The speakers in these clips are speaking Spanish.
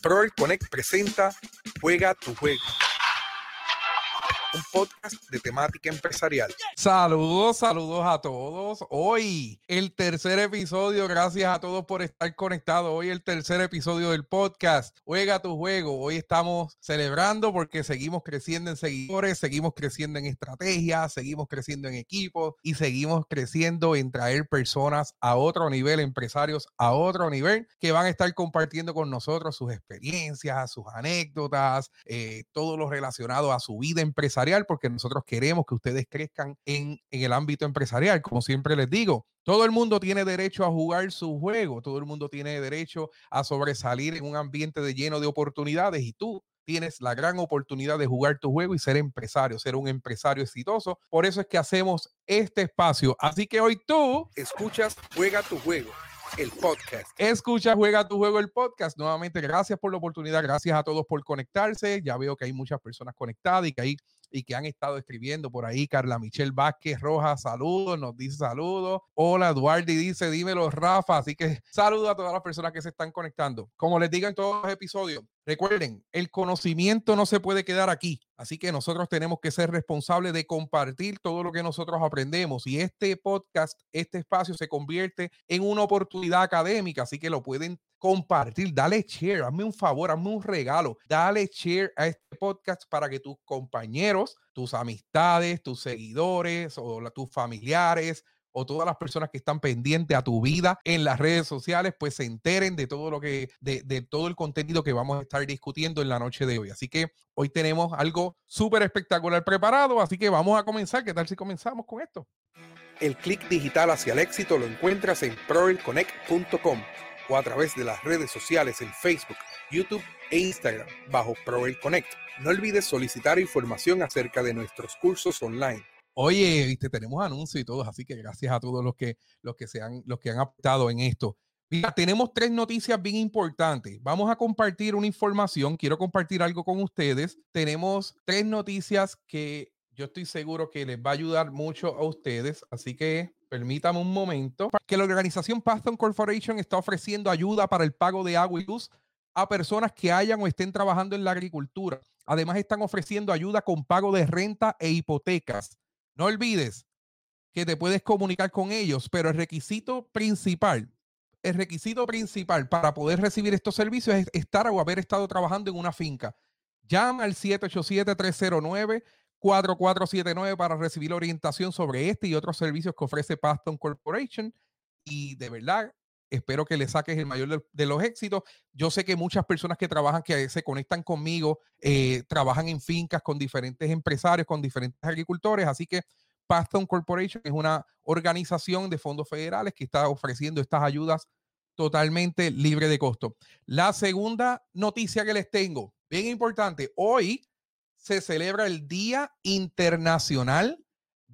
Proel Connect presenta Juega tu juego un podcast de temática empresarial. Saludos, saludos a todos. Hoy el tercer episodio, gracias a todos por estar conectados. Hoy el tercer episodio del podcast. Juega tu juego. Hoy estamos celebrando porque seguimos creciendo en seguidores, seguimos creciendo en estrategias, seguimos creciendo en equipos y seguimos creciendo en traer personas a otro nivel, empresarios a otro nivel, que van a estar compartiendo con nosotros sus experiencias, sus anécdotas, eh, todo lo relacionado a su vida empresarial porque nosotros queremos que ustedes crezcan en, en el ámbito empresarial. Como siempre les digo, todo el mundo tiene derecho a jugar su juego, todo el mundo tiene derecho a sobresalir en un ambiente lleno de oportunidades y tú tienes la gran oportunidad de jugar tu juego y ser empresario, ser un empresario exitoso. Por eso es que hacemos este espacio. Así que hoy tú escuchas Juega tu juego el podcast. Escucha, juega tu juego, el podcast. Nuevamente, gracias por la oportunidad. Gracias a todos por conectarse. Ya veo que hay muchas personas conectadas y que hay y que han estado escribiendo por ahí. Carla Michelle Vázquez Rojas, saludos, nos dice saludos. Hola, Eduardi dice, dímelo, Rafa. Así que saludos a todas las personas que se están conectando. Como les digo en todos los episodios, recuerden, el conocimiento no se puede quedar aquí. Así que nosotros tenemos que ser responsables de compartir todo lo que nosotros aprendemos. Y este podcast, este espacio se convierte en una oportunidad académica. Así que lo pueden compartir, dale share, hazme un favor, hazme un regalo, dale share a este podcast para que tus compañeros, tus amistades, tus seguidores o tus familiares o todas las personas que están pendientes a tu vida en las redes sociales, pues se enteren de todo lo que, de, todo el contenido que vamos a estar discutiendo en la noche de hoy. Así que hoy tenemos algo súper espectacular preparado, así que vamos a comenzar. ¿Qué tal si comenzamos con esto? El clic digital hacia el éxito lo encuentras en proelconnect.com o a través de las redes sociales en Facebook, YouTube e Instagram bajo Proel Connect. No olvides solicitar información acerca de nuestros cursos online. Oye, viste, tenemos anuncios y todos, así que gracias a todos los que, los que, se han, los que han aportado en esto. Mira, tenemos tres noticias bien importantes. Vamos a compartir una información. Quiero compartir algo con ustedes. Tenemos tres noticias que yo estoy seguro que les va a ayudar mucho a ustedes. Así que permítame un momento, que la organización Paston Corporation está ofreciendo ayuda para el pago de agua y luz a personas que hayan o estén trabajando en la agricultura. Además, están ofreciendo ayuda con pago de renta e hipotecas. No olvides que te puedes comunicar con ellos, pero el requisito principal, el requisito principal para poder recibir estos servicios es estar o haber estado trabajando en una finca. Llama al 787 309 4479 para recibir orientación sobre este y otros servicios que ofrece Paston Corporation. Y de verdad, espero que le saques el mayor de, los éxitos. Yo sé que muchas personas que trabajan, que se conectan conmigo, eh, trabajan en fincas con diferentes empresarios, con diferentes agricultores. Así que Paston Corporation es una organización de fondos federales que está ofreciendo estas ayudas totalmente libre de costo. La segunda noticia que les tengo, bien importante, hoy se celebra el Día Internacional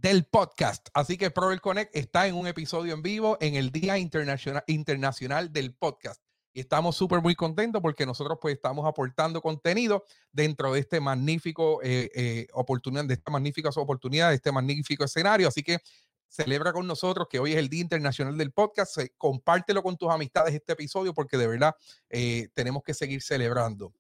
del Podcast. Así que Proel Connect está en un episodio en vivo en el Día Internacional, Internacional del Podcast. Y estamos súper muy contentos porque nosotros pues estamos aportando contenido dentro de este magnífico eh, eh, oportunidad, de esta magnífica oportunidad, de este magnífico escenario. Así que celebra con nosotros que hoy es el Día Internacional del Podcast. compártelo con tus amistades este episodio porque de verdad eh, tenemos que seguir celebrando.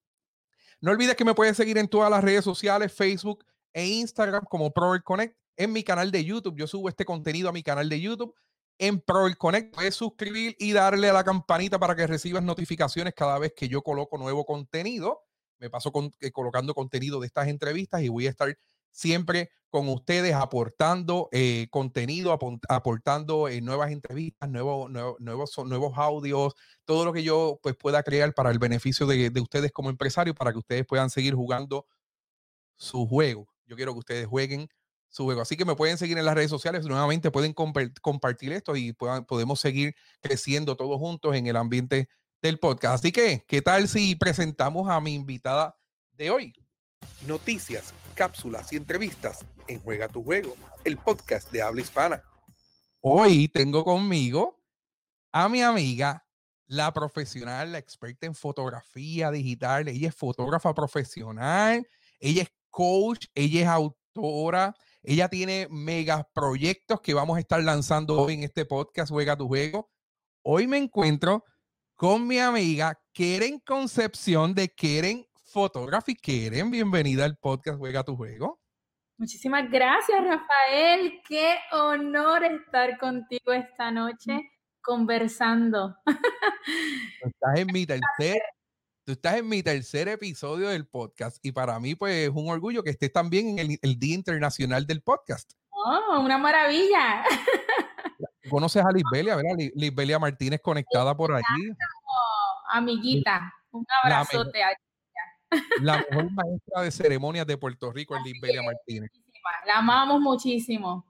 No olvides que me puedes seguir en todas las redes sociales, Facebook e Instagram como Proel Connect. En mi canal de YouTube, yo subo este contenido a mi canal de YouTube. En Proel Connect puedes suscribir y darle a la campanita para que recibas notificaciones cada vez que yo coloco nuevo contenido. Me paso eh, colocando contenido de estas entrevistas y voy a estar siempre con ustedes aportando eh, contenido, aportando eh, nuevas entrevistas, nuevos, nuevos, nuevos, audios, todo lo que yo pues, pueda crear para el beneficio de, ustedes como empresarios, para que ustedes puedan seguir jugando su juego. Yo quiero que ustedes jueguen su juego. Así que me pueden seguir en las redes sociales, nuevamente pueden compartir esto y podemos seguir creciendo todos juntos en el ambiente del podcast. Así que, ¿qué tal si presentamos a mi invitada de hoy? Noticias cápsulas y entrevistas en Juega tu Juego, el podcast de habla hispana. Hoy tengo conmigo a mi amiga, la profesional, la experta en fotografía digital. Ella es fotógrafa profesional, ella es coach, ella es autora, ella tiene mega proyectos que vamos a estar lanzando hoy en este podcast Juega tu Juego. Hoy me encuentro con mi amiga Keren Concepción de Keren Photography. Keren, bienvenida al podcast Juega tu Juego. Muchísimas gracias, Rafael. Qué honor estar contigo esta noche conversando. Estás en mi tercer, tú estás en mi tercer episodio del podcast y para mí pues es un orgullo que estés también en el, Día Internacional del Podcast. Oh, una maravilla. Conoces a Lisbelia, ¿verdad? Lisbelia Martínez conectada por allí. Amiguita, un abrazote. a la mejor maestra de ceremonias de Puerto Rico es Lisbelia Martínez. La amamos muchísimo.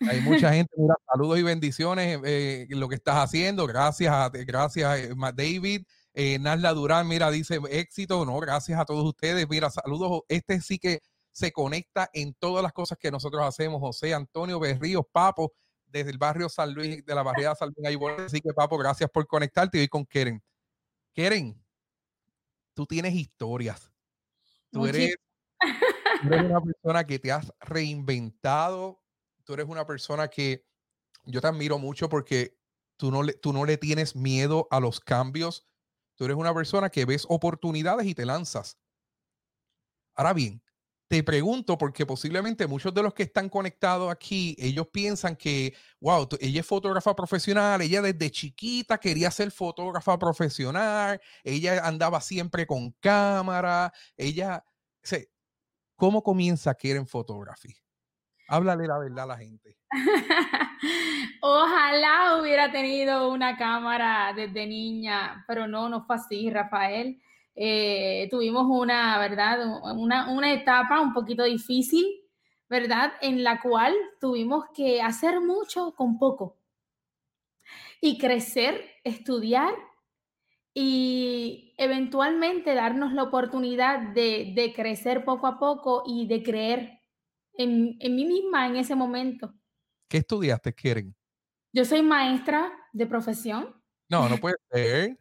Hay mucha gente, mira, saludos y bendiciones eh, lo que estás haciendo. Gracias, gracias, eh, David. Eh, Nasla Durán, mira, dice éxito, no, gracias a todos ustedes. Mira, saludos. Este sí que se conecta en todas las cosas que nosotros hacemos. José Antonio Berríos, Papo, desde el barrio San Luis, de la barriada San Luis. Así que, Papo, gracias por conectarte y hoy con Keren. Keren, tú tienes historias. Tú eres, una persona que te has reinventado. Tú eres una persona que yo te admiro mucho porque tú no, le, tú no le tienes miedo a los cambios. Tú eres una persona que ves oportunidades y te lanzas. Ahora bien, te pregunto porque posiblemente muchos de los que están conectados aquí, ellos piensan que, wow, ella es fotógrafa profesional, ella desde chiquita quería ser fotógrafa profesional, ella andaba siempre con cámara, ella, ¿cómo comienza Keren Photography? Háblale la verdad a la gente. Ojalá hubiera tenido una cámara desde niña, pero no, no fue así, Rafael. Eh, tuvimos una, ¿verdad? Una, una etapa un poquito difícil, ¿verdad? En la cual tuvimos que hacer mucho con poco y crecer, estudiar y eventualmente darnos la oportunidad de, de crecer poco a poco y de creer en, en, mí misma en ese momento. ¿Qué estudiaste, Keren? Yo soy maestra de profesión. No, no puede ser.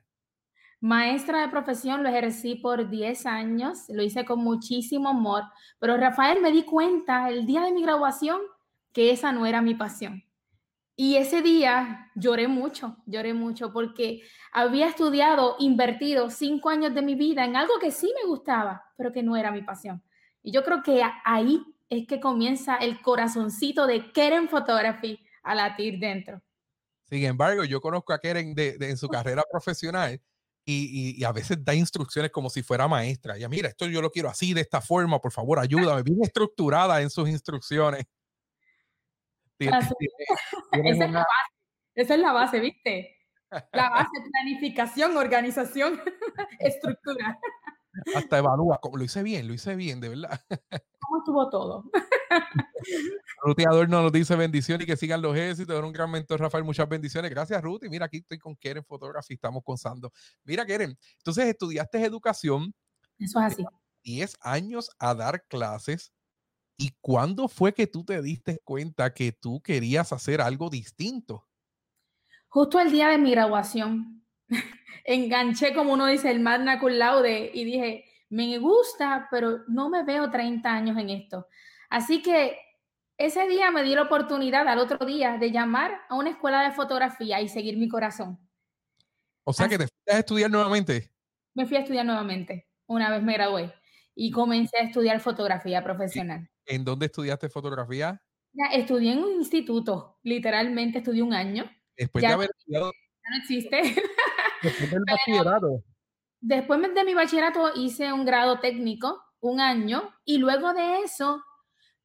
Maestra de profesión lo ejercí por 10 años, lo hice con muchísimo amor, pero Rafael me di cuenta el día de mi graduación que esa no era mi pasión. Y ese día lloré mucho, lloré mucho porque había estudiado, invertido cinco años de mi vida en algo que sí me gustaba, pero que no era mi pasión. Y yo creo que ahí es que comienza el corazoncito de Keren Photography a latir dentro. Sin embargo, yo conozco a Keren de, en su carrera profesional y, a veces da instrucciones como si fuera maestra. Ya mira, esto yo lo quiero así, de esta forma, por favor, ayúdame. Bien estructurada en sus instrucciones. Esa, es la base, esa es la base, ¿viste? La base, planificación, organización, estructura. Hasta evalúa, lo hice bien, lo hice bien, de verdad. ¿Cómo estuvo todo? Ruti Adorno nos dice bendiciones y que sigan los éxitos. Era un gran mentor, Rafael. Muchas bendiciones. Gracias, Ruti. Mira, aquí estoy con Keren Photography. Estamos con Sando. Mira, Keren, entonces estudiaste educación. Eso es así. 10 años a dar clases. ¿Y cuándo fue que tú te diste cuenta que tú querías hacer algo distinto? Justo el día de mi graduación. Enganché, como uno dice, el magna cum laude y dije, me gusta, pero no me veo 30 años en esto. Así que ese día me di la oportunidad al otro día de llamar a una escuela de fotografía y seguir mi corazón. O sea que te fuiste a estudiar nuevamente. Me fui a estudiar nuevamente, una vez me gradué, y comencé a estudiar fotografía profesional. ¿En dónde estudiaste fotografía? Ya, estudié en un instituto, literalmente estudié un año. Después de haber estudiado. Ya no existe. Después del bachillerato. Después de mi bachillerato hice un grado técnico, un año, y luego de eso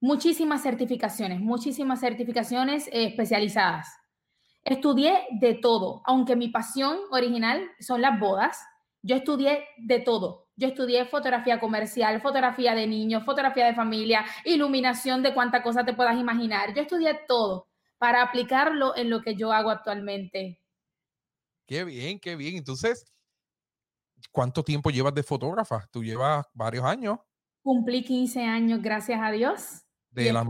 muchísimas certificaciones, muchísimas certificaciones eh, especializadas. Estudié de todo, aunque mi pasión original son las bodas, yo estudié de todo. Yo estudié fotografía comercial, fotografía de niños, fotografía de familia, iluminación de cuánta cosa te puedas imaginar. Yo estudié todo para aplicarlo en lo que yo hago actualmente. Qué bien, qué bien. Entonces, ¿cuánto tiempo llevas de fotógrafa? Tú llevas varios años. Cumplí 15 años, gracias a Dios de las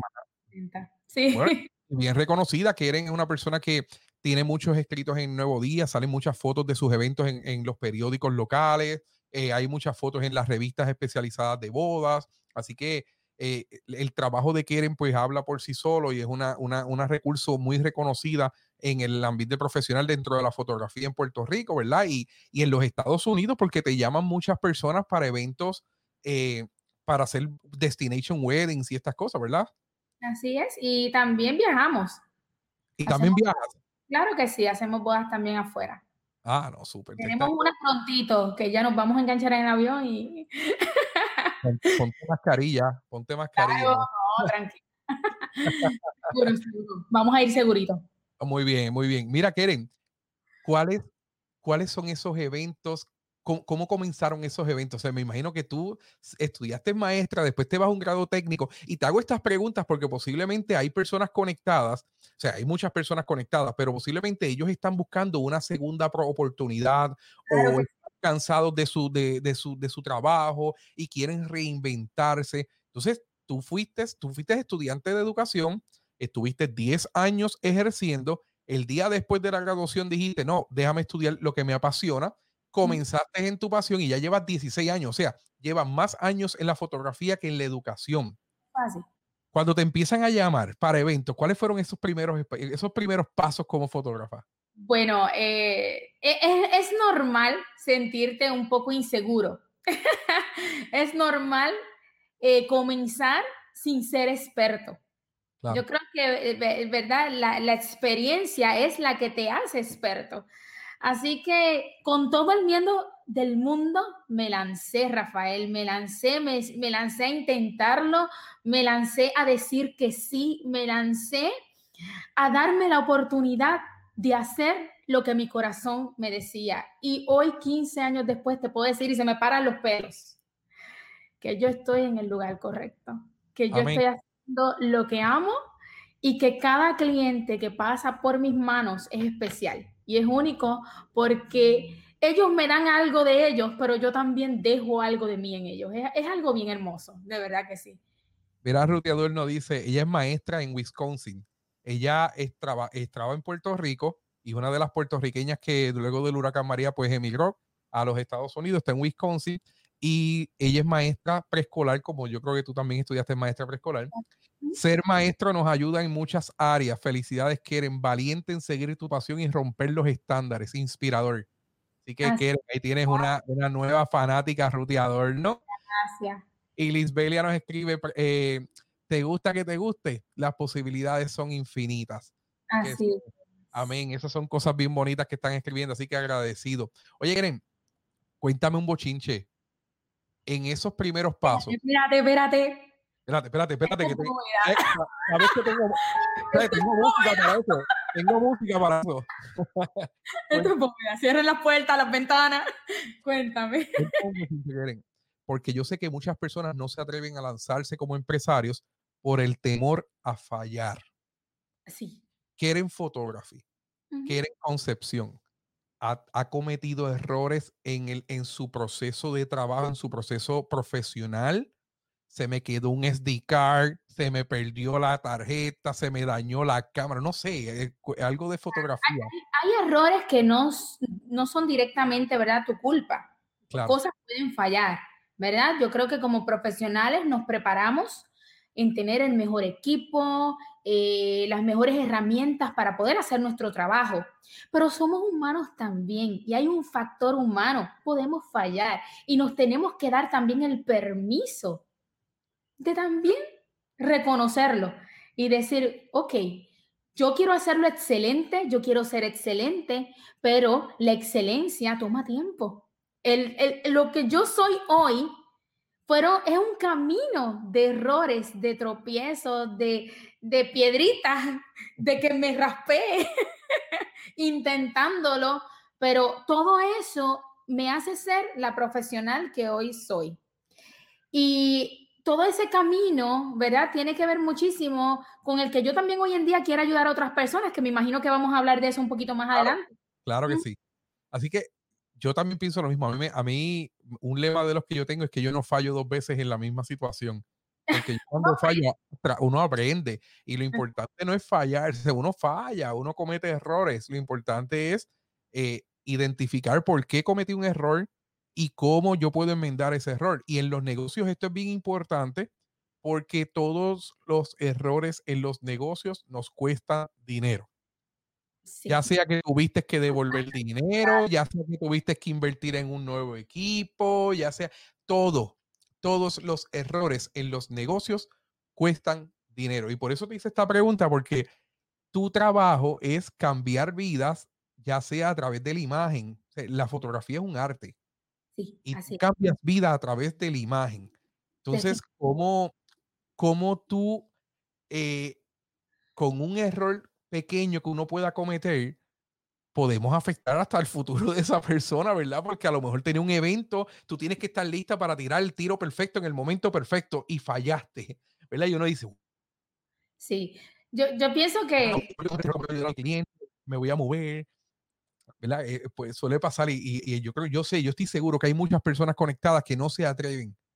Sí. bien reconocida, que eres una persona que tiene muchos escritos en Nuevo Día, salen muchas fotos de sus eventos en, los periódicos locales, eh, hay muchas fotos en las revistas especializadas de bodas, así que eh, el trabajo de Keren pues habla por sí solo y es una, una, una, recurso muy reconocida en el ambiente profesional dentro de la fotografía en Puerto Rico, ¿verdad? Y, y en los Estados Unidos porque te llaman muchas personas para eventos, eh, para hacer destination weddings y estas cosas, ¿verdad? Así es, y también viajamos. ¿Y también viajas? Claro que sí, hacemos bodas también afuera. Ah, no, súper. Tenemos una prontito que ya nos vamos a enganchar en el avión y... Ponte, mascarilla, ponte mascarilla. no, tranquilo. Vamos a ir segurito. Muy bien, muy bien. Mira, Keren, ¿cuáles, ¿cuáles son esos eventos ¿Cómo, comenzaron esos eventos? O sea, me imagino que tú estudiaste maestra, después te vas a un grado técnico y te hago estas preguntas porque posiblemente hay personas conectadas, o sea, hay muchas personas conectadas, pero posiblemente ellos están buscando una segunda oportunidad o están cansados de su, de, de, su, de su trabajo y quieren reinventarse. Entonces, tú fuiste, tú fuiste estudiante de educación, estuviste 10 años ejerciendo, el día después de la graduación dijiste, no, déjame estudiar lo que me apasiona comenzaste en tu pasión y ya llevas 16 años, o sea, llevas más años en la fotografía que en la educación. Fácil. Cuando te empiezan a llamar para eventos, ¿cuáles fueron esos primeros, esos primeros pasos como fotógrafa? Bueno, eh, e, es, normal sentirte un poco inseguro. es normal eh, comenzar sin ser experto. Yo creo que, eh, verdad, la, la, experiencia es la que te hace experto. Así que con todo el miedo del mundo me lancé, Rafael, me lancé, me, lancé a intentarlo, me lancé a decir que sí, me lancé a darme la oportunidad de hacer lo que mi corazón me decía. Y hoy, 15 años después, te puedo decir, y se me paran los pelos, que yo estoy en el lugar correcto, que yo estoy lo que amo y que cada cliente que pasa por mis manos es especial y es único porque ellos me dan algo de ellos, pero yo también dejo algo de mí en ellos. Es, algo bien hermoso, de verdad que sí. Mira, Ruth Adorno dice, ella es maestra en Wisconsin. Ella es estaba en Puerto Rico y una de las puertorriqueñas que luego del huracán María pues emigró a los Estados Unidos, está en Wisconsin y ella es maestra preescolar, como yo creo que tú también estudiaste maestra preescolar. Ser maestro nos ayuda en muchas áreas. Felicidades, Keren. Valiente en seguir tu pasión y romper los estándares. Inspirador. Así que, Keren, ahí tienes una, una nueva fanática ruteador, ¿no? Gracias. Y Lisbelia nos escribe, eh, ¿te gusta que te guste? Las posibilidades son infinitas. Así Amén. Esas son cosas bien bonitas que están escribiendo, así que agradecido. Oye, Keren, cuéntame un bochinche. En esos primeros pasos. Espérate, espérate. Espérate, espérate, espérate. Que tengo, eh, sabes que tengo, tengo música para eso. Tengo música para eso. Esto es Cierren las puertas, las ventanas. Cuéntame. Porque yo sé que muchas personas no se atreven a lanzarse como empresarios por el temor a fallar. Sí. Quieren fotografía, quieren concepción. Ha, ha, cometido errores en, el, en su proceso de trabajo, en su proceso profesional se me quedó un SD card, se me perdió la tarjeta, se me dañó la cámara, no sé, eh, algo de fotografía. Hay, errores que no, no, son directamente, ¿verdad?, tu culpa. Cosas pueden fallar, ¿verdad? Yo creo que como profesionales nos preparamos en tener el mejor equipo, eh, las mejores herramientas para poder hacer nuestro trabajo. Pero somos humanos también y hay un factor humano, podemos fallar y nos tenemos que dar también el permiso de también reconocerlo y decir, ok, yo quiero hacerlo excelente, yo quiero ser excelente, pero la excelencia toma tiempo. El, lo que yo soy hoy fueron, es un camino de errores, de tropiezos, de, de piedritas, de que me raspé intentándolo, pero todo eso me hace ser la profesional que hoy soy. Y todo ese camino, ¿verdad? Tiene que ver muchísimo con el que yo también hoy en día quiero ayudar a otras personas, que me imagino que vamos a hablar de eso un poquito más adelante. Claro que sí. Así que yo también pienso lo mismo. A mí, a mí, un lema de los que yo tengo es que yo no fallo dos veces en la misma situación. Porque cuando fallo, uno aprende. Y lo importante no es fallarse, uno falla, uno comete errores. Lo importante es eh, identificar por qué cometí un error y cómo yo puedo enmendar ese error. Y en los negocios esto es bien importante porque todos los errores en los negocios nos cuestan dinero. Ya sea que tuviste que devolver dinero, ya sea que tuviste que invertir en un nuevo equipo, ya sea todo, todos los errores en los negocios cuestan dinero. Y por eso te hice esta pregunta, porque tu trabajo es cambiar vidas, ya sea a través de la imagen. la fotografía es un arte. Sí, y cambias vida a través de la imagen. Entonces, ¿cómo, cómo tú, eh, con un error pequeño que uno pueda cometer, podemos afectar hasta el futuro de esa persona, ¿verdad? Porque a lo mejor tenía un evento, tú tienes que estar lista para tirar el tiro perfecto en el momento perfecto y fallaste, ¿verdad? Y uno dice... Sí, yo, yo pienso que... Me voy a mover, ¿verdad? Eh, pues suele pasar y, y, yo creo, yo sé, yo estoy seguro que hay muchas personas conectadas que no se atreven a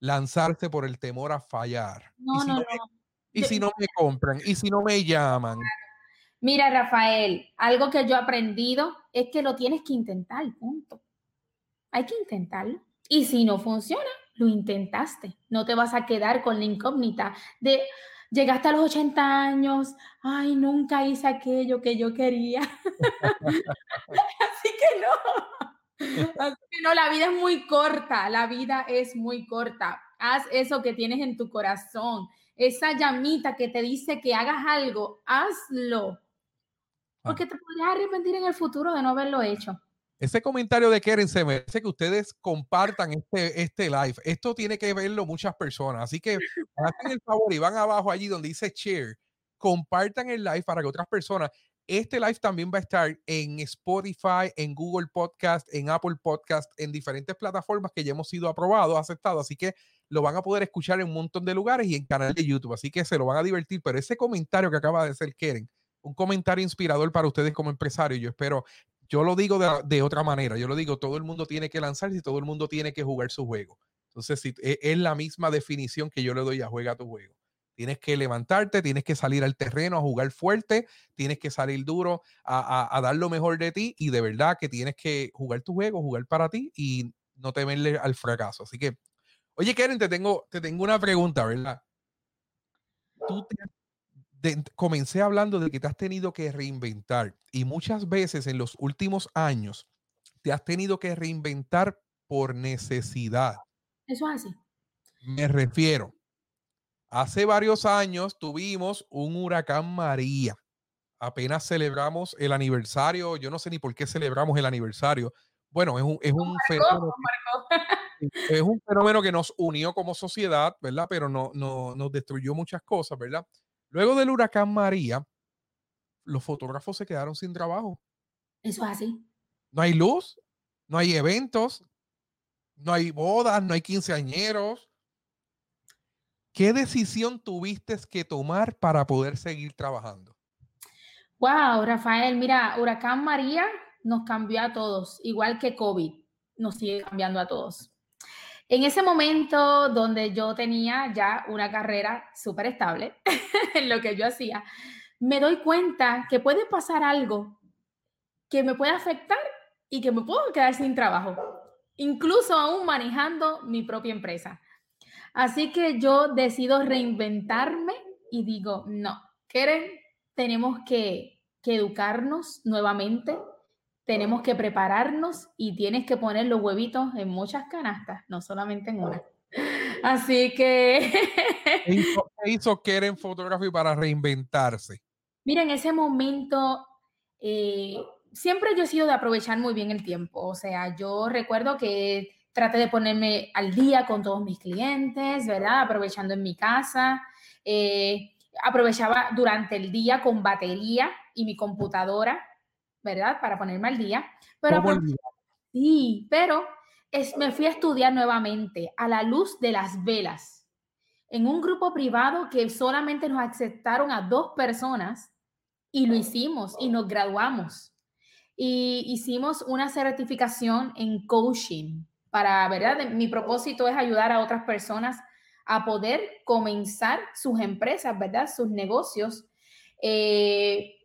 lanzarse por el temor a fallar. No, no, no. y si no me compran, y si no me llaman. Mira, Rafael, algo que yo he aprendido es que lo tienes que intentar, punto. Hay que intentarlo. Y si no funciona, lo intentaste. No te vas a quedar con la incógnita de llegaste a los 80 años, ay, nunca hice aquello que yo quería. Así que no. Así que no, la vida es muy corta, la vida es muy corta. Haz eso que tienes en tu corazón, esa llamita que te dice que hagas algo, hazlo. Porque te podrías arrepentir en el futuro de no haberlo hecho. Ese comentario de Keren se merece que ustedes compartan este, este live. Esto tiene que verlo muchas personas. Así que hacen el favor y van abajo allí donde dice share. Compartan el live para que otras personas. Este live también va a estar en Spotify, en Google Podcast, en Apple Podcast, en diferentes plataformas que ya hemos sido aprobados, aceptados. Así que lo van a poder escuchar en un montón de lugares y en canal de YouTube. Así que se lo van a divertir. Pero ese comentario que acaba de hacer Keren, un comentario inspirador para ustedes como empresarios. Yo espero yo lo digo de, otra manera, yo lo digo, todo el mundo tiene que lanzarse y todo el mundo tiene que jugar su juego. Entonces, e, es, la misma definición que yo le doy a juega tu juego. Tienes que levantarte, tienes que salir al terreno a jugar fuerte, tienes que salir duro a, dar lo mejor de ti y de verdad que tienes que jugar tu juego, jugar para ti y no temerle al fracaso. Así que, oye, Karen, te tengo, te tengo una pregunta, ¿verdad? ¿Tú te comencé hablando de que te has tenido que reinventar y muchas veces en los últimos años te has tenido que reinventar por necesidad. Eso es así. Me refiero, hace varios años tuvimos un huracán María. Apenas celebramos el aniversario, yo no sé ni por qué celebramos el aniversario. Bueno, es un, es un fenómeno. es un fenómeno que nos unió como sociedad, ¿verdad? Pero no, no, nos destruyó muchas cosas, ¿verdad? Luego del huracán María, los fotógrafos se quedaron sin trabajo. Eso es así. No hay luz, no hay eventos, no hay bodas, no hay quinceañeros. ¿Qué decisión tuviste que tomar para poder seguir trabajando? Wow, Rafael, mira, Huracán María nos cambió a todos, igual que COVID nos sigue cambiando a todos. En ese momento donde yo tenía ya una carrera súper estable en lo que yo hacía, me doy cuenta que puede pasar algo que me puede afectar y que me puedo quedar sin trabajo, incluso aún manejando mi propia empresa. Así que yo decido reinventarme y digo, no, Keren, tenemos que, que educarnos nuevamente, tenemos que prepararnos y tienes que poner los huevitos en muchas canastas, no solamente en una. Así que... ¿Qué hizo, hizo Keren Photography para reinventarse? Mira, en ese momento, eh, siempre yo he sido de aprovechar muy bien el tiempo. O sea, yo recuerdo que traté de ponerme al día con todos mis clientes, ¿verdad? Aprovechando en mi casa. Eh, aprovechaba durante el día con batería y mi computadora ¿verdad? Para ponerme al día. Pero sí, pero es, me fui a estudiar nuevamente a la luz de las velas en un grupo privado que solamente nos aceptaron a dos personas y lo hicimos y nos graduamos. Y hicimos una certificación en coaching para, ¿verdad? Mi propósito es ayudar a otras personas a poder comenzar sus empresas, ¿verdad? Sus negocios. Eh,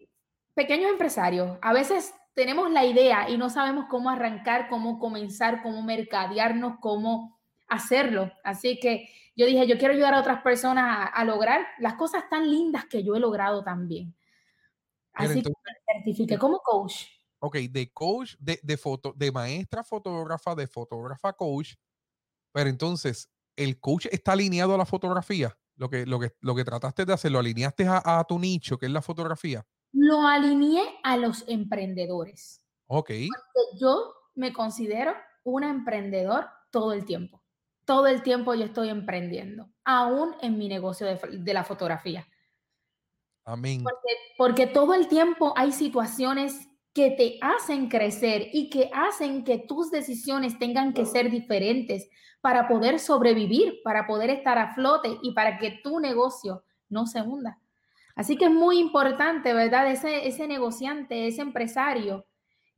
pequeños empresarios, a veces tenemos la idea y no sabemos cómo arrancar, cómo comenzar, cómo mercadearnos, cómo hacerlo. Así que yo dije, yo quiero ayudar a otras personas a, lograr las cosas tan lindas que yo he logrado también. Así que me certifiqué como coach. Ok, de coach, de, de, foto, de maestra fotógrafa, de fotógrafa coach, pero entonces, ¿el coach está alineado a la fotografía? Lo que, lo que, lo que trataste de hacer, ¿lo alineaste a, a tu nicho, que es la fotografía? Lo alineé a los emprendedores. Ok. Porque yo me considero una emprendedor todo el tiempo todo el tiempo yo estoy emprendiendo, aún en mi negocio de, la fotografía. Amén. Porque, todo el tiempo hay situaciones que te hacen crecer y que hacen que tus decisiones tengan que ser diferentes para poder sobrevivir, para poder estar a flote y para que tu negocio no se hunda. Así que es muy importante, ¿verdad? Ese, ese negociante, ese empresario,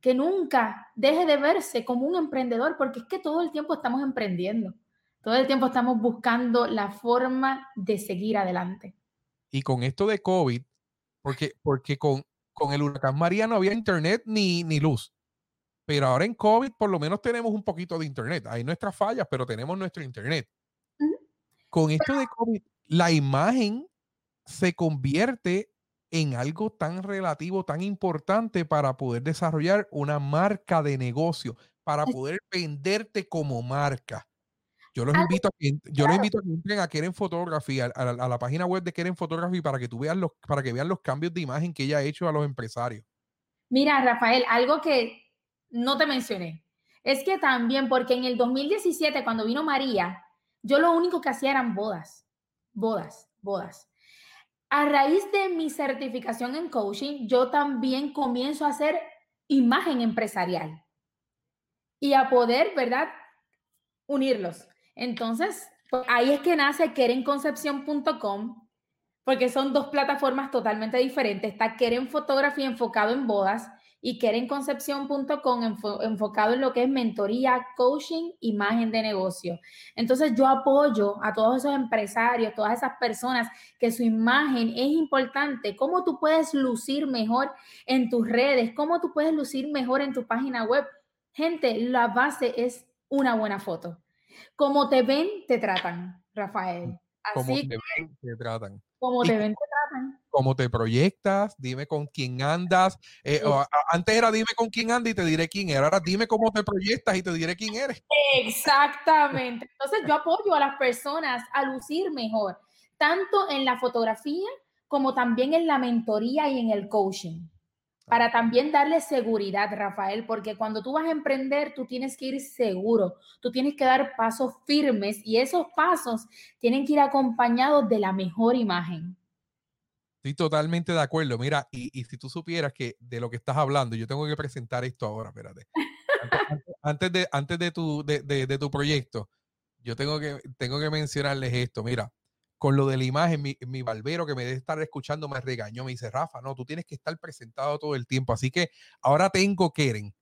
que nunca deje de verse como un emprendedor, porque es que todo el tiempo estamos emprendiendo. Todo el tiempo estamos buscando la forma de seguir adelante. Y con esto de COVID, porque, porque con, con el huracán María no había internet ni, ni luz. Pero ahora en COVID por lo menos tenemos un poquito de internet. Hay nuestras fallas, pero tenemos nuestro internet. Con esto de COVID, la imagen se convierte en algo tan relativo, tan importante para poder desarrollar una marca de negocio, para poder venderte como marca. Yo los invito a que, yo los invito a que entren a Keren Photography, a, la, página web de Keren Photography para que tú veas los, para que vean los cambios de imagen que ella ha hecho a los empresarios. Mira, Rafael, algo que no te mencioné. Es que también, porque en el 2017, cuando vino María, yo lo único que hacía eran bodas, bodas, bodas. A raíz de mi certificación en coaching, yo también comienzo a hacer imagen empresarial y a poder, ¿verdad? Unirlos. Entonces, pues, ahí es que nace querenconcepción.com, porque son dos plataformas totalmente diferentes. Está Queren Fotografía enfocado en bodas y querenconcepción.com enfocado en lo que es mentoría, coaching, imagen de negocio. Entonces yo apoyo a todos esos empresarios, todas esas personas que su imagen es importante, cómo tú puedes lucir mejor en tus redes, cómo tú puedes lucir mejor en tu página web. Gente, la base es una buena foto. Como te ven, te tratan, Rafael. Como te ven, te tratan. Como te ven, te tratan. Como te proyectas, dime con quién andas. Eh, antes era dime con quién andas y te diré quién eres. Ahora dime cómo te proyectas y te diré quién eres. Exactamente. Entonces yo apoyo a las personas a lucir mejor, tanto en la fotografía como también en la mentoría y en el coaching para también darle seguridad, Rafael, porque cuando tú vas a emprender, tú tienes que ir seguro, tú tienes que dar pasos firmes y esos pasos tienen que ir acompañados de la mejor imagen. Estoy totalmente de acuerdo. Mira, y, si tú supieras que de lo que estás hablando, yo tengo que presentar esto ahora, espérate. Antes, de, antes de, tu, de, de tu proyecto, yo tengo que, tengo que mencionarles esto. Mira, con lo de la imagen, mi, mi, barbero que me debe estar escuchando me regañó, me dice, Rafa, no, tú tienes que estar presentado todo el tiempo. Así que ahora tengo Keren.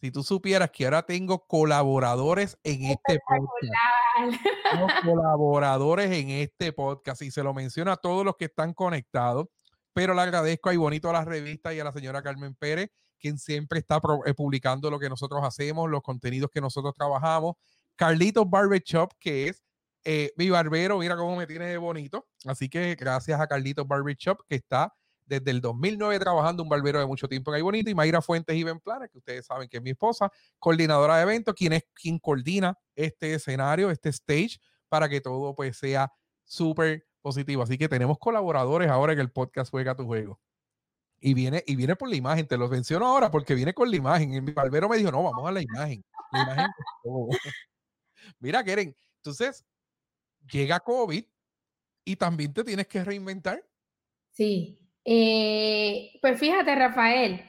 Si tú supieras que ahora tengo colaboradores en este podcast. Colaboradores en este podcast y se lo menciono a todos los que están conectados. Pero le agradezco ahí bonito a la revista y a la señora Carmen Pérez, quien siempre está eh, publicando lo que nosotros hacemos, los contenidos que nosotros trabajamos. Carlitos Barber Shop, que es eh, mi barbero, mira cómo me tiene de bonito. Así que gracias a Carlitos Barber Shop, que está desde el 2009 trabajando un barbero de mucho tiempo en Ahí Bonito, y Mayra Fuentes y Ben Planes, que ustedes saben que es mi esposa, coordinadora de eventos, quien quien coordina este escenario, este stage, para que todo pues sea súper positivo. Así que tenemos colaboradores ahora en el podcast Juega tu Juego. Y viene, y viene por la imagen, te lo menciono ahora porque viene con la imagen. Y mi barbero me dijo, no, vamos a la imagen. La imagen Mira, Keren, entonces llega COVID y también te tienes que reinventar. Sí. Eh, pues fíjate, Rafael,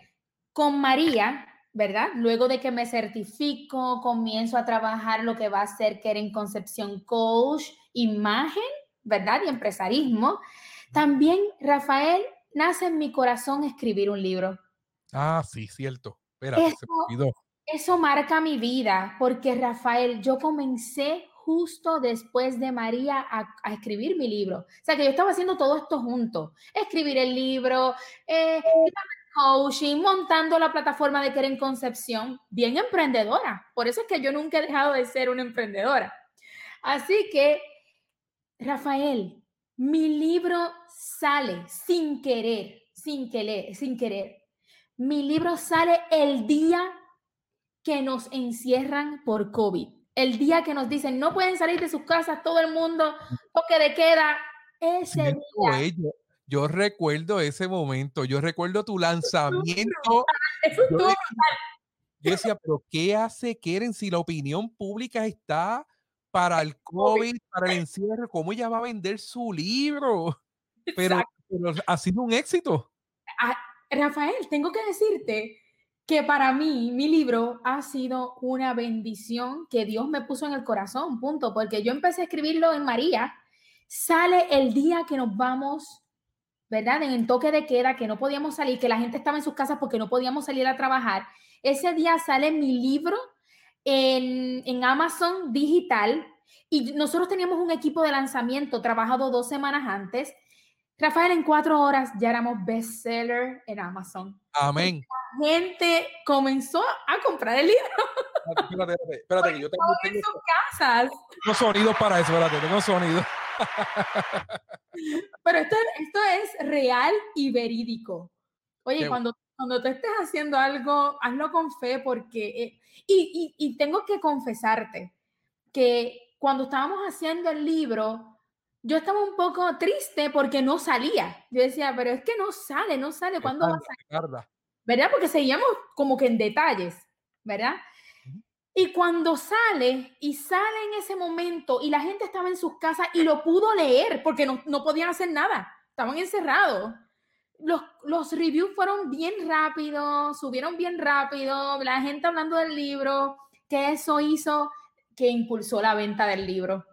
con María, ¿verdad? Luego de que me certifico, comienzo a trabajar lo que va a ser que en Concepción Coach, imagen, ¿verdad? Y empresarismo. También, Rafael, nace en mi corazón escribir un libro. Ah, sí, cierto. Espera, eso, se Eso marca mi vida, porque Rafael, yo comencé justo después de María a, escribir mi libro. O sea, que yo estaba haciendo todo esto junto. Escribir el libro, eh, coaching, montando la plataforma de Querer Concepción, bien emprendedora. Por eso es que yo nunca he dejado de ser una emprendedora. Así que, Rafael, mi libro sale sin querer, sin querer, sin querer. Mi libro sale el día que nos encierran por COVID. El día que nos dicen no pueden salir de sus casas, todo el mundo, toque de queda. Ese día. Yo, recuerdo ese momento, yo recuerdo tu lanzamiento. Yo decía, pero ¿qué hace Keren si la opinión pública está para el COVID, para el encierro? ¿Cómo ella va a vender su libro? Pero, ha sido un éxito. Ah, Rafael, tengo que decirte que para mí mi libro ha sido una bendición que Dios me puso en el corazón, punto, porque yo empecé a escribirlo en María, sale el día que nos vamos, ¿verdad? En el toque de queda, que no podíamos salir, que la gente estaba en sus casas porque no podíamos salir a trabajar. Ese día sale mi libro en, en Amazon digital y nosotros teníamos un equipo de lanzamiento trabajado dos semanas antes Rafael, en cuatro horas ya éramos bestseller en Amazon. Amén. La gente comenzó a comprar el libro. Espérate, espérate, espérate que yo tengo, en sus casas. Tengo sonidos para eso, espérate, tengo sonidos. Pero esto, esto es real y verídico. Oye, cuando, cuando tú estés haciendo algo, hazlo con fe porque... Eh, y, y, y tengo que confesarte que cuando estábamos haciendo el libro, yo estaba un poco triste porque no salía. Yo decía, pero es que no sale, no sale. ¿Cuándo va a salir? ¿Verdad? Porque seguíamos como que en detalles, ¿verdad? Y cuando sale y sale en ese momento y la gente estaba en sus casas y lo pudo leer porque no, no podían hacer nada, estaban encerrados. Los, los reviews fueron bien rápidos, subieron bien rápido, la gente hablando del libro, que eso hizo que impulsó la venta del libro.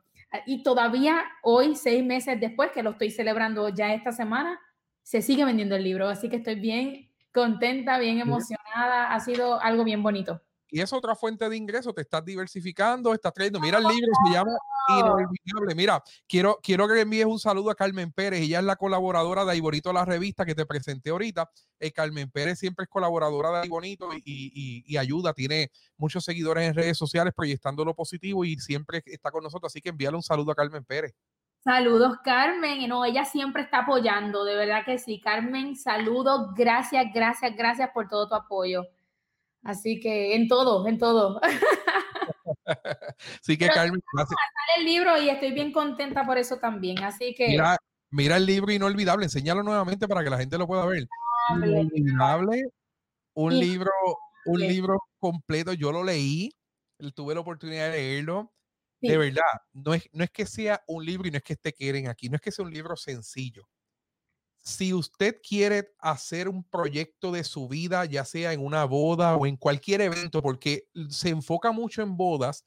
Y todavía hoy, seis meses después, que lo estoy celebrando ya esta semana, se sigue vendiendo el libro. Así que estoy bien contenta, bien emocionada. Ha sido algo bien bonito y es otra fuente de ingreso, te estás diversificando, estás trayendo. Mira el libro, se llama Inolvidable. Mira, quiero, quiero que le envíes un saludo a Carmen Pérez, ella es la colaboradora de Ibonito la revista que te presenté ahorita. Eh, Carmen Pérez siempre es colaboradora de Ibonito y, y, y, ayuda, tiene muchos seguidores en redes sociales proyectando lo positivo y siempre está con nosotros, así que envíale un saludo a Carmen Pérez. Saludos, Carmen. No, ella siempre está apoyando, de verdad que sí. Carmen, saludos, gracias, gracias, gracias por todo tu apoyo. Así que en todo, en todo. Así que, Carmen, gracias. el libro y estoy bien contenta por eso también. Así que. Mira, mira el libro inolvidable, enséñalo nuevamente para que la gente lo pueda ver. Inolvidable, un libro, un libro completo. Yo lo leí, tuve la oportunidad de leerlo. De verdad, no es, no es que sea un libro y no es que esté quieren aquí, no es que sea un libro sencillo si usted quiere hacer un proyecto de su vida, ya sea en una boda o en cualquier evento, porque se enfoca mucho en bodas,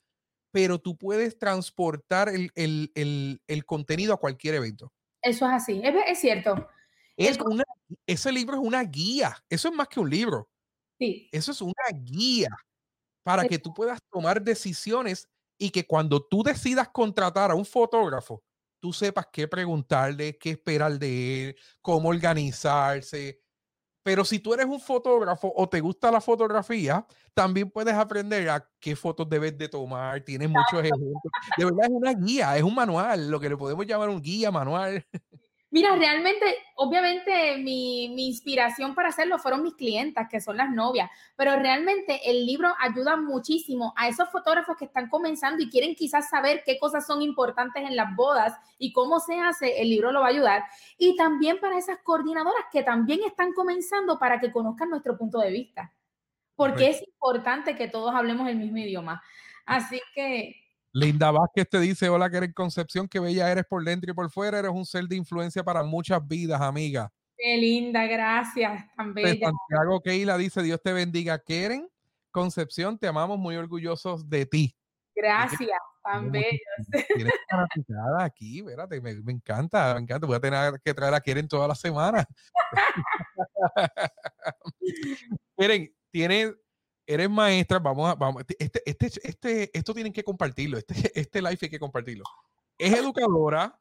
pero tú puedes transportar el, el, el, contenido a cualquier evento. Eso es así, es, cierto. Es una, ese libro es una guía, eso es más que un libro. Sí. Eso es una guía para que tú puedas tomar decisiones y que cuando tú decidas contratar a un fotógrafo, tú sepas qué preguntarle, qué esperar de él, cómo organizarse. Pero si tú eres un fotógrafo o te gusta la fotografía, también puedes aprender a qué fotos debes de tomar. Tienes muchos ejemplos. De verdad es una guía, es un manual, lo que le podemos llamar un guía manual. Mira, realmente, obviamente mi, inspiración para hacerlo fueron mis clientas, que son las novias, pero realmente el libro ayuda muchísimo a esos fotógrafos que están comenzando y quieren quizás saber qué cosas son importantes en las bodas y cómo se hace, el libro lo va a ayudar. Y también para esas coordinadoras que también están comenzando para que conozcan nuestro punto de vista, porque es importante que todos hablemos el mismo idioma. Así que Linda Vázquez te dice, hola, que eres Concepción, que bella eres por dentro y por fuera, eres un ser de influencia para muchas vidas, amiga. Qué linda, gracias, tan bella. Santiago Keila dice, Dios te bendiga, Keren. Concepción, te amamos, muy orgullosos de ti. Gracias, tan bellos. Tienes aquí, espérate, me, me, encanta, me encanta. Voy a tener que traer a Keren toda la semana. Keren, tienes eres maestra, vamos a, vamos, este, este, este, esto tienen que compartirlo, este, este live hay que compartirlo. Es educadora.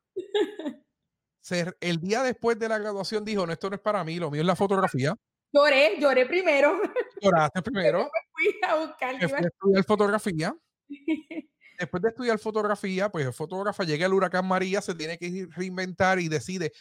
Ser, el día después de la graduación dijo, no, esto no es para mí, lo mío es la fotografía. Lloré, lloré primero. Lloraste primero. Me fui a buscar. fui a estudiar fotografía. después de estudiar fotografía, pues el fotógrafa llega el huracán María, se tiene que reinventar y decide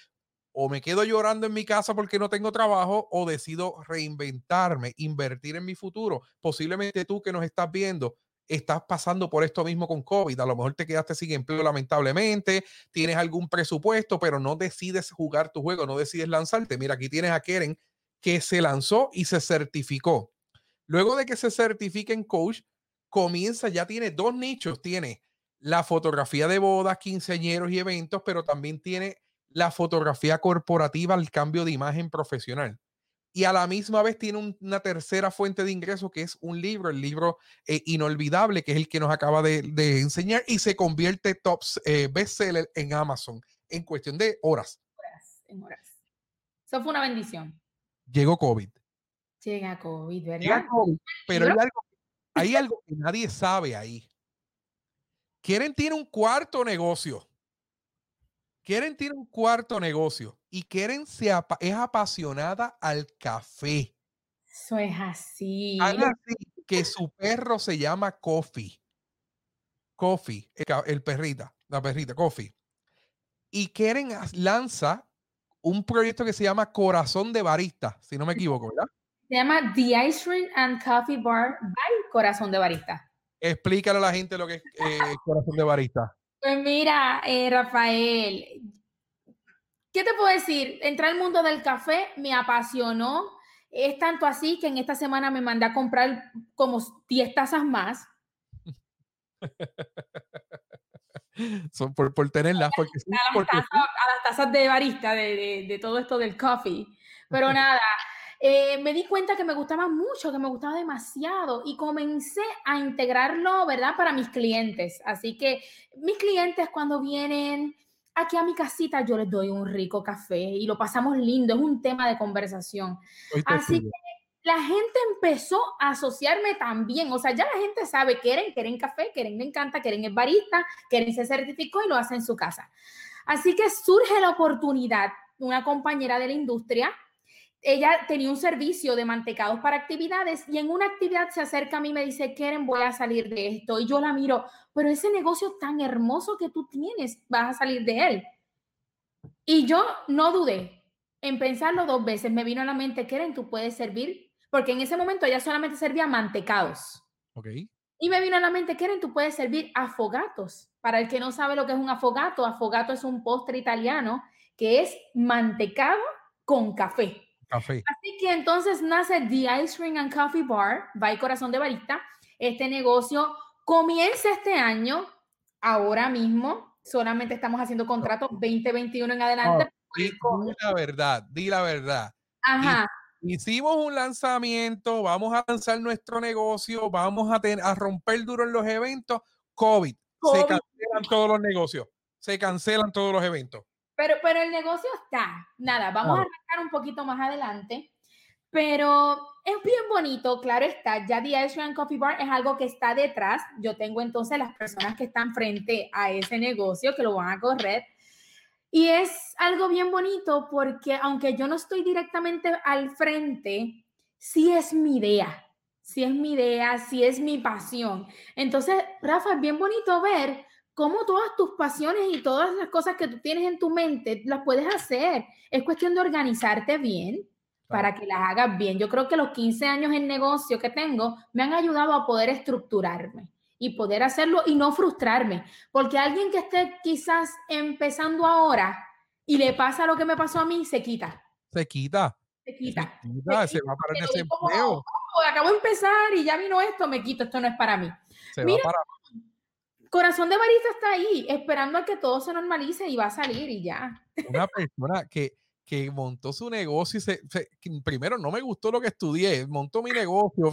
o me quedo llorando en mi casa porque no tengo trabajo o decido reinventarme, invertir en mi futuro. Posiblemente tú que nos estás viendo estás pasando por esto mismo con COVID. A lo mejor te quedaste sin empleo lamentablemente, tienes algún presupuesto, pero no decides jugar tu juego, no decides lanzarte. Mira, aquí tienes a Keren que se lanzó y se certificó. Luego de que se certifique en coach, comienza, ya tiene dos nichos, tiene la fotografía de bodas, quinceañeros y eventos, pero también tiene la fotografía corporativa, el cambio de imagen profesional y a la misma vez tiene una tercera fuente de ingreso que es un libro, el libro eh, inolvidable, que es el que nos acaba de, enseñar y se convierte top eh, bestseller en Amazon en cuestión de horas. Horas, en horas. Eso fue una bendición. Llegó COVID. Llega COVID, ¿verdad? Llega COVID, pero hay algo, hay algo que nadie sabe ahí. Quieren tiene un cuarto negocio. Quieren tiene un cuarto negocio y Keren se es apasionada al café. Eso es así. que su perro se llama Coffee. Coffee, el, perrita, la perrita, Coffee. Y Keren lanza un proyecto que se llama Corazón de Barista, si no me equivoco, ¿verdad? Se llama The Ice Cream and Coffee Bar by Corazón de Barista. Explícale a la gente lo que es eh, Corazón de Barista. Pues mira, eh, Rafael, ¿Qué te puedo decir? Entrar al mundo del café me apasionó. Es tanto así que en esta semana me mandé a comprar como 10 tazas más. Son por, por tenerlas. Porque, a, las tazas, de barista, de, todo esto del coffee. Pero nada, eh, me di cuenta que me gustaba mucho, que me gustaba demasiado y comencé a integrarlo, ¿verdad? Para mis clientes. Así que mis clientes cuando vienen aquí a mi casita yo les doy un rico café y lo pasamos lindo, es un tema de conversación. Así que la gente empezó a asociarme también, o sea, ya la gente sabe, quieren, quieren café, quieren me encanta, quieren es barista, quieren se certificó y lo hace en su casa. Así que surge la oportunidad, una compañera de la industria ella tenía un servicio de mantecados para actividades y en una actividad se acerca a mí y me dice, Keren, voy a salir de esto. Y yo la miro, pero ese negocio tan hermoso que tú tienes, vas a salir de él. Y yo no dudé en pensarlo dos veces. Me vino a la mente, Keren, tú puedes servir, porque en ese momento ella solamente servía mantecados. Ok. Y me vino a la mente, Keren, tú puedes servir afogatos. Para el que no sabe lo que es un afogato, afogato es un postre italiano que es mantecado con café. Así que entonces nace The Ice Cream and Coffee Bar, by Corazón de Barista. Este negocio comienza este año, ahora mismo. Solamente estamos haciendo contratos 2021 en adelante. di, la verdad, di la verdad. Ajá. Hicimos un lanzamiento, vamos a lanzar nuestro negocio, vamos a, a romper duro en los eventos. COVID. Se cancelan todos los negocios, se cancelan todos los eventos. Pero, pero el negocio está. Nada, vamos a arrancar un poquito más adelante. Pero es bien bonito, claro está. Ya The Ice Coffee Bar es algo que está detrás. Yo tengo entonces las personas que están frente a ese negocio que lo van a correr. Y es algo bien bonito porque aunque yo no estoy directamente al frente, sí es mi idea. Sí es mi idea, sí es mi pasión. Entonces, Rafa, es bien bonito ver cómo todas tus pasiones y todas las cosas que tú tienes en tu mente las puedes hacer. Es cuestión de organizarte bien para que las hagas bien. Yo creo que los 15 años en negocio que tengo me han ayudado a poder estructurarme y poder hacerlo y no frustrarme, porque alguien que esté quizás empezando ahora y le pasa lo que me pasó a mí, se quita. Se quita. Se quita. Se, va para el desempleo. acabo de empezar y ya vino esto, me quito, esto no es para mí. Mira, Corazón de barista está ahí, esperando a que todo se normalice y va a salir y ya. Una persona que, que montó su negocio y se, primero no me gustó lo que estudié, montó mi negocio,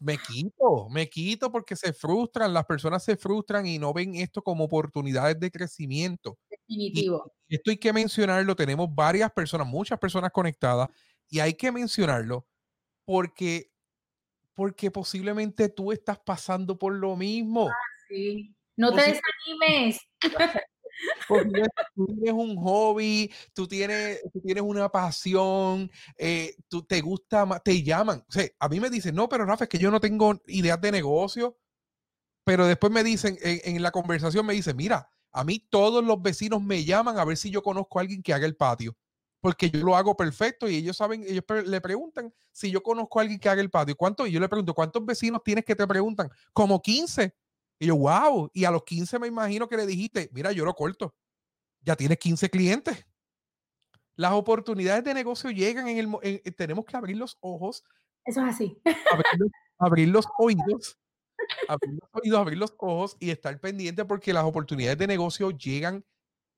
me quito, me quito porque se frustran, las personas se frustran y no ven esto como oportunidades de crecimiento. Definitivo. Y esto hay que mencionarlo, tenemos varias personas, muchas personas conectadas y hay que mencionarlo porque porque posiblemente tú estás pasando por lo mismo. No te desanimes. tú tienes un hobby, tú tienes, tú tienes una pasión, eh, tú te gusta, te llaman. O sea, a mí me dicen, no, pero Rafa, es que yo no tengo ideas de negocio. pero después me dicen, en, la conversación me dicen, mira, a mí todos los vecinos me llaman a ver si yo conozco a alguien que haga el patio, porque yo lo hago perfecto y ellos saben, ellos le preguntan si yo conozco a alguien que haga el patio. ¿Cuánto? Y yo le pregunto, ¿cuántos vecinos tienes que te preguntan? Como 15. Y yo, wow. Y a los 15 me imagino que le dijiste, mira, yo lo corto. Ya tienes 15 clientes. Las oportunidades de negocio llegan en el... tenemos que abrir los ojos. Eso es así. abrir los oídos abrir los oídos, abrir los ojos y estar pendiente porque las oportunidades de negocio llegan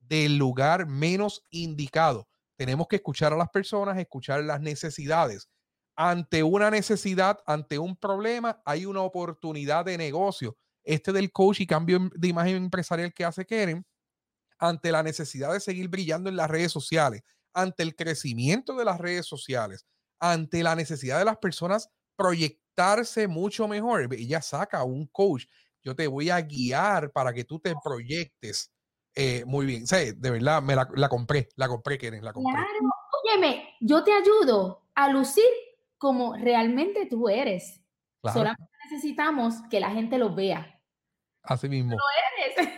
del lugar menos indicado. Tenemos que escuchar a las personas, escuchar las necesidades. Ante una necesidad, ante un problema, hay una oportunidad de negocio. Este del coach y cambio de imagen empresarial que hace Keren, ante la necesidad de seguir brillando en las redes sociales, ante el crecimiento de las redes sociales, ante la necesidad de las personas proyectarse mucho mejor. Ella saca un coach. Yo te voy a guiar para que tú te proyectes eh, muy bien. Sí, de verdad, me la, la, compré, la compré, Keren, la compré. Claro, óyeme, yo te ayudo a lucir como realmente tú eres. Solamente necesitamos que la gente lo vea. Así mismo. Lo eres.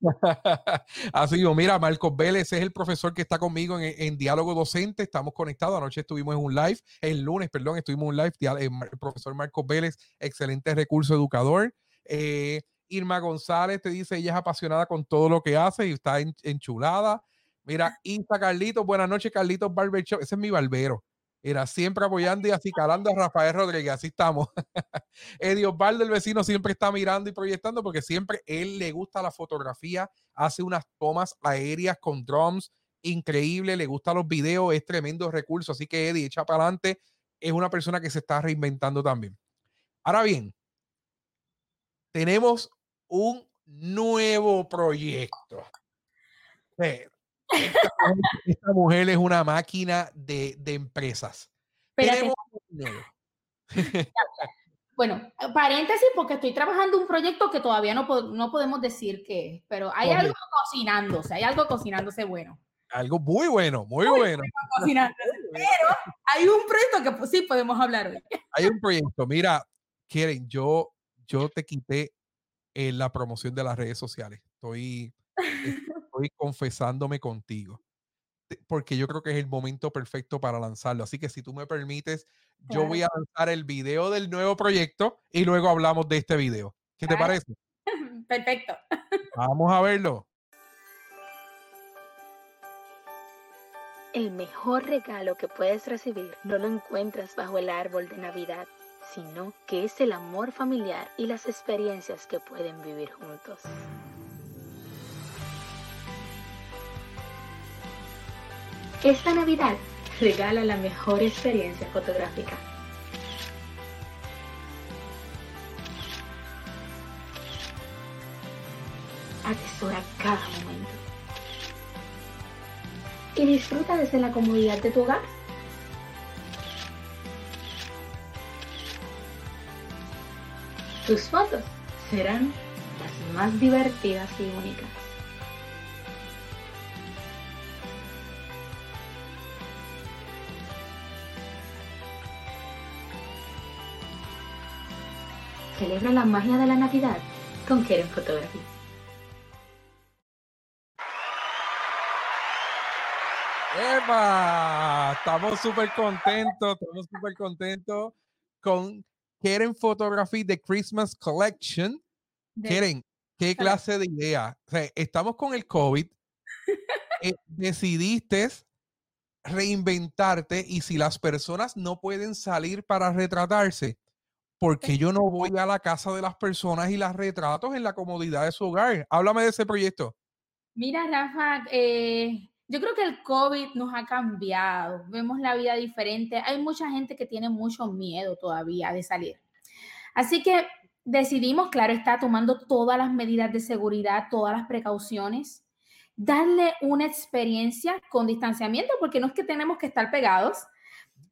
Así mismo, mira, Marcos Vélez es el profesor que está conmigo en, diálogo docente. Estamos conectados. Anoche estuvimos en un live, el lunes, perdón, estuvimos en un live. Eh, el profesor Marcos Vélez, excelente recurso educador. Eh, Irma González te dice, ella es apasionada con todo lo que hace y está enchulada. Mira, Insta Carlitos, buenas noches, Carlitos Barber Ese es mi barbero. Era siempre apoyando y así calando a Rafael Rodríguez. Así estamos. Eddie Osvaldo, el vecino, siempre está mirando y proyectando porque siempre él le gusta la fotografía. Hace unas tomas aéreas con drones increíble. Le gustan los videos. Es tremendo recurso. Así que Eddie, echa para adelante. Es una persona que se está reinventando también. Ahora bien, tenemos un nuevo proyecto. Esta mujer, es una máquina de, empresas. bueno, paréntesis porque estoy trabajando un proyecto que todavía no, no podemos decir qué pero hay algo cocinándose, hay algo cocinándose bueno. Algo muy bueno, muy, bueno. Pero hay un proyecto que pues, sí podemos hablar hoy. Hay un proyecto, mira, Keren, yo, yo te quité en la promoción de las redes sociales. Estoy, estoy confesándome contigo, porque yo creo que es el momento perfecto para lanzarlo. Así que si tú me permites, yo voy a lanzar el video del nuevo proyecto y luego hablamos de este video. ¿Qué te parece? Perfecto. Vamos a verlo. El mejor regalo que puedes recibir no lo encuentras bajo el árbol de Navidad, sino que es el amor familiar y las experiencias que pueden vivir juntos. Esta Navidad regala la mejor experiencia fotográfica. Atesora cada momento. Y disfruta desde la comodidad de tu hogar. Tus fotos serán las más divertidas y únicas. Celebra la magia de la Navidad con Keren Photography. ¡Epa! Estamos súper contentos, estamos súper contentos con Keren Photography de Christmas Collection. Keren, ¿qué clase de idea? estamos con el COVID. Eh, decidiste reinventarte y si las personas no pueden salir para retratarse, porque yo no voy a la casa de las personas y las retratos en la comodidad de su hogar? Háblame de ese proyecto. Mira, Rafa, eh, yo creo que el COVID nos ha cambiado, vemos la vida diferente. Hay mucha gente que tiene mucho miedo todavía de salir. Así que decidimos, claro, está tomando todas las medidas de seguridad, todas las precauciones, darle una experiencia con distanciamiento, porque no es que tenemos que estar pegados,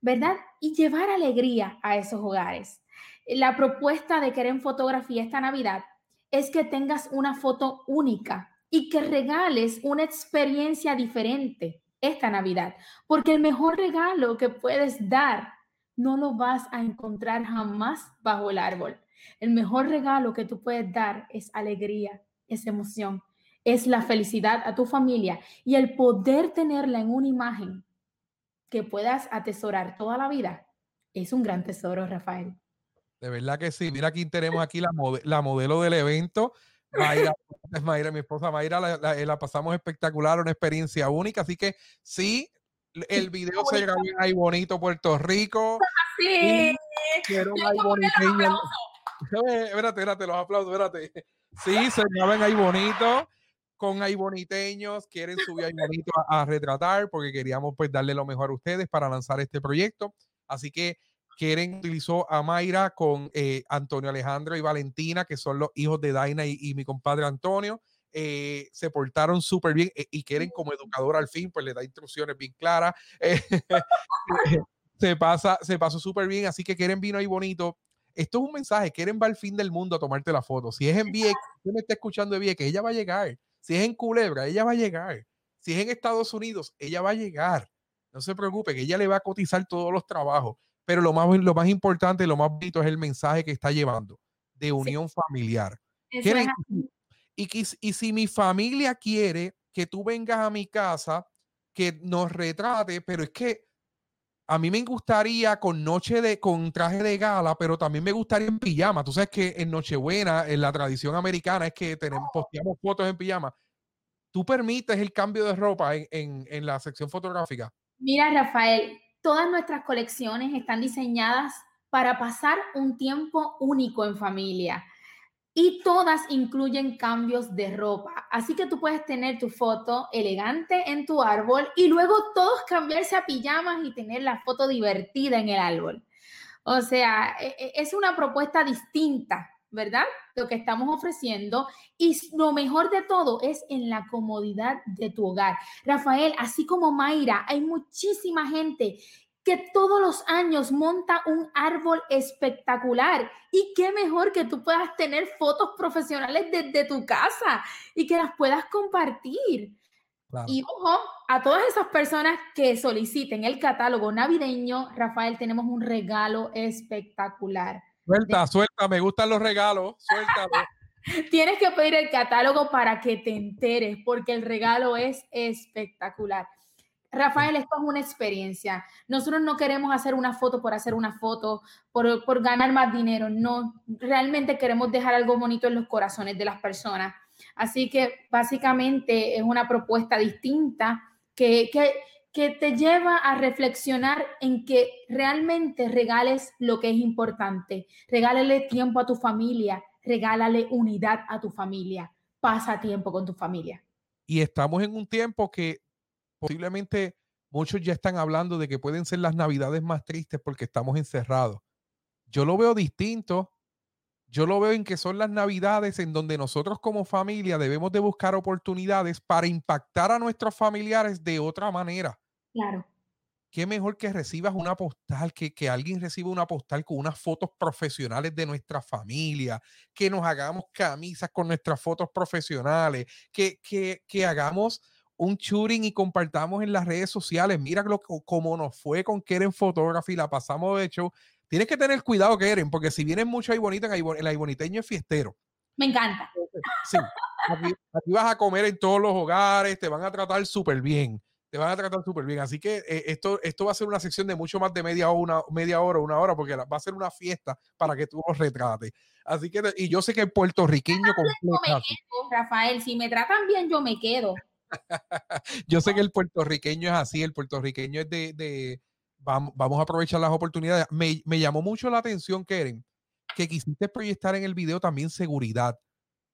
¿verdad? Y llevar alegría a esos hogares la propuesta de querer fotografía esta Navidad es que tengas una foto única y que regales una experiencia diferente esta Navidad, porque el mejor regalo que puedes dar no lo vas a encontrar jamás bajo el árbol. El mejor regalo que tú puedes dar es alegría, es emoción, es la felicidad a tu familia y el poder tenerla en una imagen que puedas atesorar toda la vida es un gran tesoro, Rafael. De verdad que sí. Mira, aquí tenemos aquí la, la modelo del evento. Mayra, Mayra, mi esposa Mayra, la, la, pasamos espectacular, una experiencia única. Así que sí, el video se grabó en Ahí Bonito, Puerto Rico. Sí. Quiero un Espérate, espérate, los aplausos, espérate. Sí, se graban Ahí Bonito con Ahí Boniteños. Quieren subir Ahí Bonito a, a, retratar porque queríamos pues darle lo mejor a ustedes para lanzar este proyecto. Así que Keren utilizó a Mayra con eh, Antonio Alejandro y Valentina, que son los hijos de Daina y, mi compadre Antonio. Eh, se portaron súper bien eh, y Keren como educador al fin, pues le da instrucciones bien claras. se, pasa, se pasó súper bien, así que Keren vino ahí bonito. Esto es un mensaje, Keren va al fin del mundo a tomarte la foto. Si es en Vieques, usted me está escuchando de que ella va a llegar. Si es en Culebra, ella va a llegar. Si es en Estados Unidos, ella va a llegar. No se preocupe, que ella le va a cotizar todos los trabajos pero lo más, lo más importante, lo más bonito es el mensaje que está llevando de unión familiar. y, y si mi familia quiere que tú vengas a mi casa, que nos retrate, pero es que a mí me gustaría con noche de, con traje de gala, pero también me gustaría en pijama. Tú sabes que en Nochebuena, en la tradición americana, es que tenemos, posteamos fotos en pijama. ¿Tú permites el cambio de ropa en, en, en la sección fotográfica? Mira, Rafael, Todas nuestras colecciones están diseñadas para pasar un tiempo único en familia y todas incluyen cambios de ropa. Así que tú puedes tener tu foto elegante en tu árbol y luego todos cambiarse a pijamas y tener la foto divertida en el árbol. O sea, e, e, es una propuesta distinta ¿verdad? Lo que estamos ofreciendo. Y lo mejor de todo es en la comodidad de tu hogar. Rafael, así como Mayra, hay muchísima gente que todos los años monta un árbol espectacular. Y qué mejor que tú puedas tener fotos profesionales desde tu casa y que las puedas compartir. Y ojo, a todas esas personas que soliciten el catálogo navideño, Rafael, tenemos un regalo espectacular. Suelta, suelta, me gustan los regalos, suéltalo. Tienes que pedir el catálogo para que te enteres, porque el regalo es espectacular. Rafael, esto es una experiencia. Nosotros no queremos hacer una foto por hacer una foto, por, por, ganar más dinero. No, realmente queremos dejar algo bonito en los corazones de las personas. Así que básicamente es una propuesta distinta que, que, que te lleva a reflexionar en que realmente regales lo que es importante. Regálale tiempo a tu familia, regálale unidad a tu familia, pasa tiempo con tu familia. Y estamos en un tiempo que posiblemente muchos ya están hablando de que pueden ser las navidades más tristes porque estamos encerrados. Yo lo veo distinto. Yo lo veo en que son las navidades en donde nosotros como familia debemos de buscar oportunidades para impactar a nuestros familiares de otra manera. Claro. Qué mejor que recibas una postal, que, que alguien reciba una postal con unas fotos profesionales de nuestra familia, que nos hagamos camisas con nuestras fotos profesionales, que, que, que hagamos un shooting y compartamos en las redes sociales. Mira lo, cómo nos fue con Keren Photography, la pasamos de hecho. Tienes que tener cuidado, Keren, porque si vienes mucho ahí bonita, el ahí boniteño es fiestero. Me encanta. Sí, aquí, aquí, vas a comer en todos los hogares, te van a tratar súper bien te van a tratar súper bien. Así que eh, esto, esto va a ser una sección de mucho más de media hora, una, media hora, una hora, porque va a ser una fiesta para que tú los retrates. Así que, y yo sé que el puertorriqueño completo. Rafael, si me tratan bien, yo me quedo. yo sé que el puertorriqueño es así, el puertorriqueño es de, de vamos, vamos, a aprovechar las oportunidades. Me, me llamó mucho la atención, Keren, que quisiste proyectar en el video también seguridad.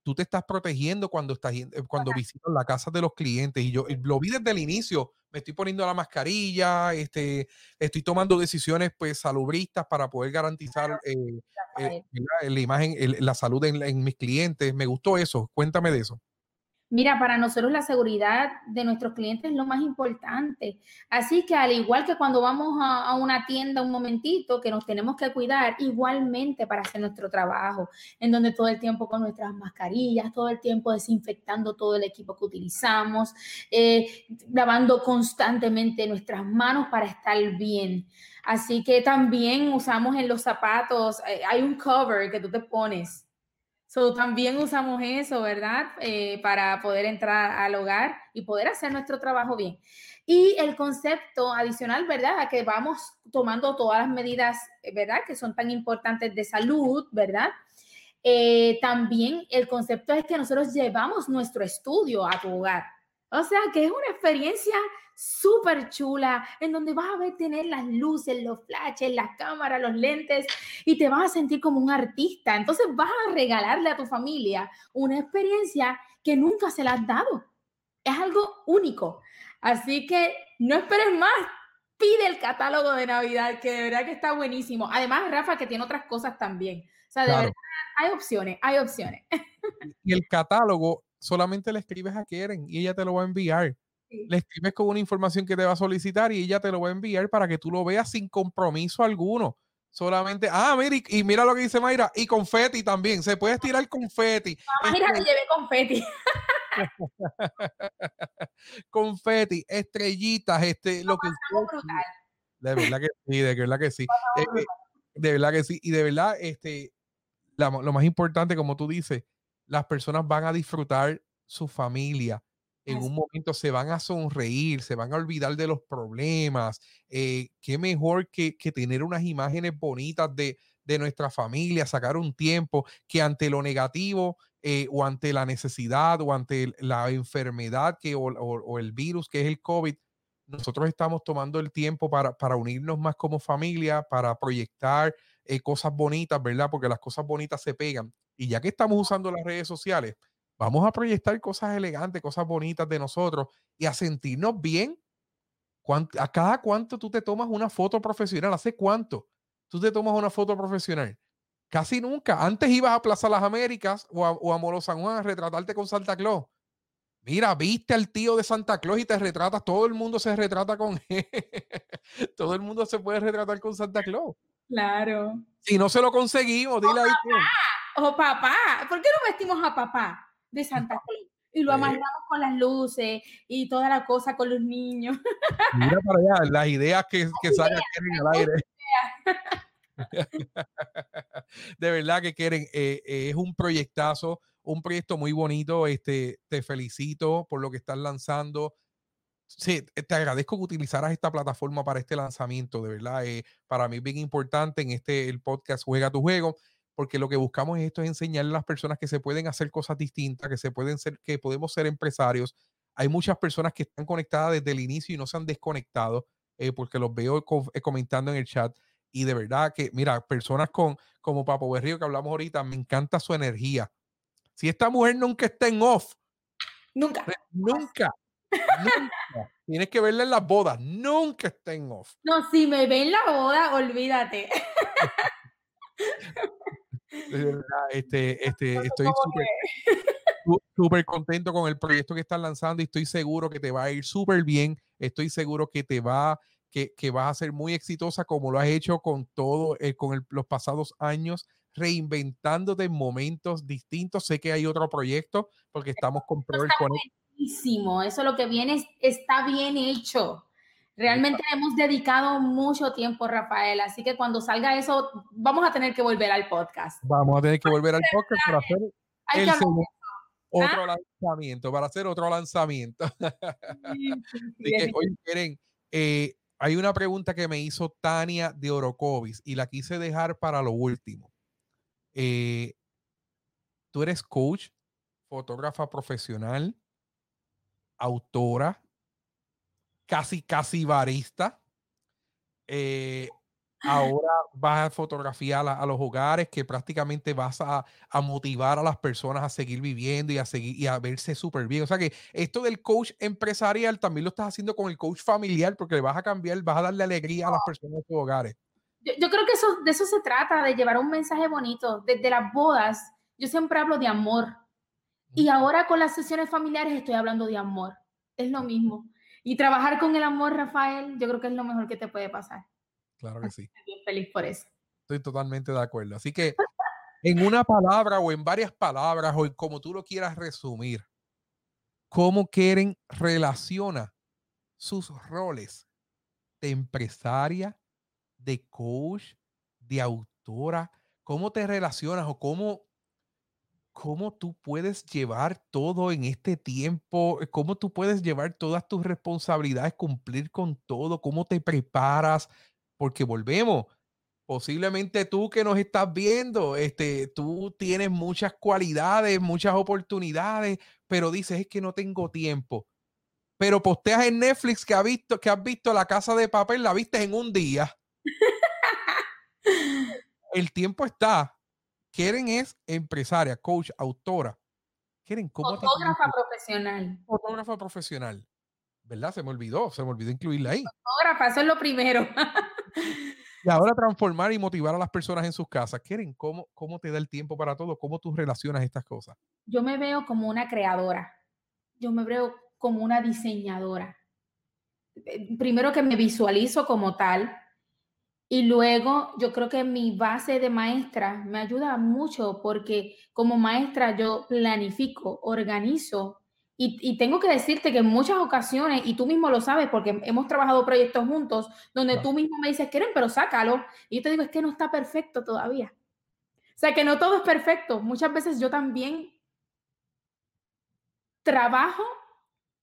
Tú te estás protegiendo cuando estás eh, cuando visitas la casa de los clientes y yo lo vi desde el inicio. Me estoy poniendo la mascarilla este estoy tomando decisiones pues salubristas para poder garantizar eh, eh, la imagen la salud en, mis clientes. Me gustó eso. Cuéntame de eso Mira, para nosotros la seguridad de nuestros clientes es lo más importante. Así que al igual que cuando vamos a, una tienda un momentito, que nos tenemos que cuidar, igualmente para hacer nuestro trabajo, en donde todo el tiempo con nuestras mascarillas, todo el tiempo desinfectando todo el equipo que utilizamos, eh, lavando constantemente nuestras manos para estar bien. Así que también usamos en los zapatos, eh, hay un cover que tú te pones So, también usamos eso, ¿verdad? Eh, para poder entrar al hogar y poder hacer nuestro trabajo bien. Y el concepto adicional, ¿verdad? A que vamos tomando todas las medidas, ¿verdad? Que son tan importantes de salud, ¿verdad? Eh, también el concepto es que nosotros llevamos nuestro estudio a tu hogar. O sea, que es una experiencia súper chula, en donde vas a ver tener las luces, los flashes, las cámaras, los lentes, y te vas a sentir como un artista. Entonces vas a regalarle a tu familia una experiencia que nunca se la has dado. Es algo único. Así que no esperes más. Pide el catálogo de Navidad, que de verdad que está buenísimo. Además, Rafa, que tiene otras cosas también. O sea, de verdad, hay opciones, hay opciones. Y el catálogo solamente le escribes a Keren y ella te lo va a enviar. Le escribes con una información que te va a solicitar y ella te lo va a enviar para que tú lo veas sin compromiso alguno. Solamente, ah, mira, y, mira lo que dice Mayra, y confeti también, se puede tirar confeti. Ah, mira, te llevé confeti. confeti, estrellitas, este, lo que De verdad que sí, de verdad que sí. de verdad que sí. Y de verdad, este, lo más importante, como tú dices, las personas van a disfrutar su familia en un momento se van a sonreír, se van a olvidar de los problemas. Eh, qué mejor que, tener unas imágenes bonitas de, nuestra familia, sacar un tiempo que ante lo negativo eh, o ante la necesidad o ante la enfermedad que, o, el virus que es el COVID, nosotros estamos tomando el tiempo para, para unirnos más como familia, para proyectar eh, cosas bonitas, ¿verdad? Porque las cosas bonitas se pegan. Y ya que estamos usando las redes sociales, Vamos a proyectar cosas elegantes, cosas bonitas de nosotros y a sentirnos bien. ¿A cada cuánto tú te tomas una foto profesional? ¿Hace cuánto tú te tomas una foto profesional? Casi nunca. Antes ibas a Plaza Las Américas o a, o Molo San Juan a retratarte con Santa Claus. Mira, viste al tío de Santa Claus y te retratas. Todo el mundo se retrata con él. Todo el mundo se puede retratar con Santa Claus. Claro. Si no se lo conseguimos, dile ahí. Papá, oh, papá, ¿por qué no vestimos a papá? De Santa Claus. Y lo amarramos con las luces y toda la cosa con los niños. Mira para allá, las ideas que, que salen en el aire. de verdad que quieren, eh, eh, es un proyectazo, un proyecto muy bonito. Este, te felicito por lo que estás lanzando. Sí, te agradezco que utilizaras esta plataforma para este lanzamiento, de verdad. Eh, para mí es bien importante en este el podcast Juega tu juego porque lo que buscamos es esto es enseñarle a las personas que se pueden hacer cosas distintas, que se pueden ser, que podemos ser empresarios. Hay muchas personas que están conectadas desde el inicio y no se han desconectado, eh, porque los veo eh, comentando en el chat. Y de verdad que, mira, personas con, como Papo Berrío que hablamos ahorita, me encanta su energía. Si esta mujer nunca está en off, nunca, nunca, nunca. Tienes que verla en las bodas, nunca está en off. No, si me ve en la boda, olvídate. este, este, estoy súper contento con el proyecto que estás lanzando y estoy seguro que te va a ir súper bien. Estoy seguro que te va, que, que vas a ser muy exitosa como lo has hecho con todo, eh, con los pasados años, reinventándote en momentos distintos. Sé que hay otro proyecto porque estamos con Pro Eso es lo que viene está bien hecho. Realmente hemos dedicado mucho tiempo, Rafael, así que cuando salga eso, vamos a tener que volver al podcast. Vamos a tener que volver al podcast para hacer el otro ¿Ah? lanzamiento, para hacer otro lanzamiento. oye, eh, hay una pregunta que me hizo Tania de Orocovis y la quise dejar para lo último. Eh, tú eres coach, fotógrafa profesional, autora, casi, casi barista. Eh, ahora vas a fotografiar a, los hogares que prácticamente vas a, motivar a las personas a seguir viviendo y a seguir y a verse súper bien. O sea que esto del coach empresarial también lo estás haciendo con el coach familiar porque le vas a cambiar, vas a darle alegría a las personas de sus hogares. Yo, creo que eso, de eso se trata, de llevar un mensaje bonito. Desde las bodas, yo siempre hablo de amor. Y ahora con las sesiones familiares estoy hablando de amor. Es lo mismo. Y trabajar con el amor, Rafael, yo creo que es lo mejor que te puede pasar. Claro que sí. Estoy feliz por eso. Estoy totalmente de acuerdo. Así que en una palabra o en varias palabras o como tú lo quieras resumir, ¿cómo Keren relaciona sus roles de empresaria, de coach, de autora? ¿Cómo te relacionas o cómo, cómo tú puedes llevar todo en este tiempo? ¿Cómo tú puedes llevar todas tus responsabilidades, cumplir con todo? ¿Cómo te preparas? Porque volvemos, posiblemente tú que nos estás viendo, este, tú tienes muchas cualidades, muchas oportunidades, pero dices es que no tengo tiempo. Pero posteas en Netflix que, has visto, que has visto la casa de papel, la viste en un día. El tiempo está. Quieren es empresaria, coach, autora. Quieren cómo Fotógrafa profesional. Fotógrafa profesional. ¿Verdad? Se me olvidó, se me olvidó incluirla ahí. Fotógrafa, eso es lo primero. Y ahora transformar y motivar a las personas en sus casas. ¿Quieren cómo, cómo te da el tiempo para todo? ¿Cómo tú relacionas estas cosas? Yo me veo como una creadora. Yo me veo como una diseñadora. Eh, primero que me visualizo como tal. Y luego yo creo que mi base de maestra me ayuda mucho porque como maestra yo planifico, organizo y, tengo que decirte que en muchas ocasiones, y tú mismo lo sabes porque hemos trabajado proyectos juntos, donde tú mismo me dices, quieren, pero sácalo. Y yo te digo, es que no está perfecto todavía. O sea, que no todo es perfecto. Muchas veces yo también trabajo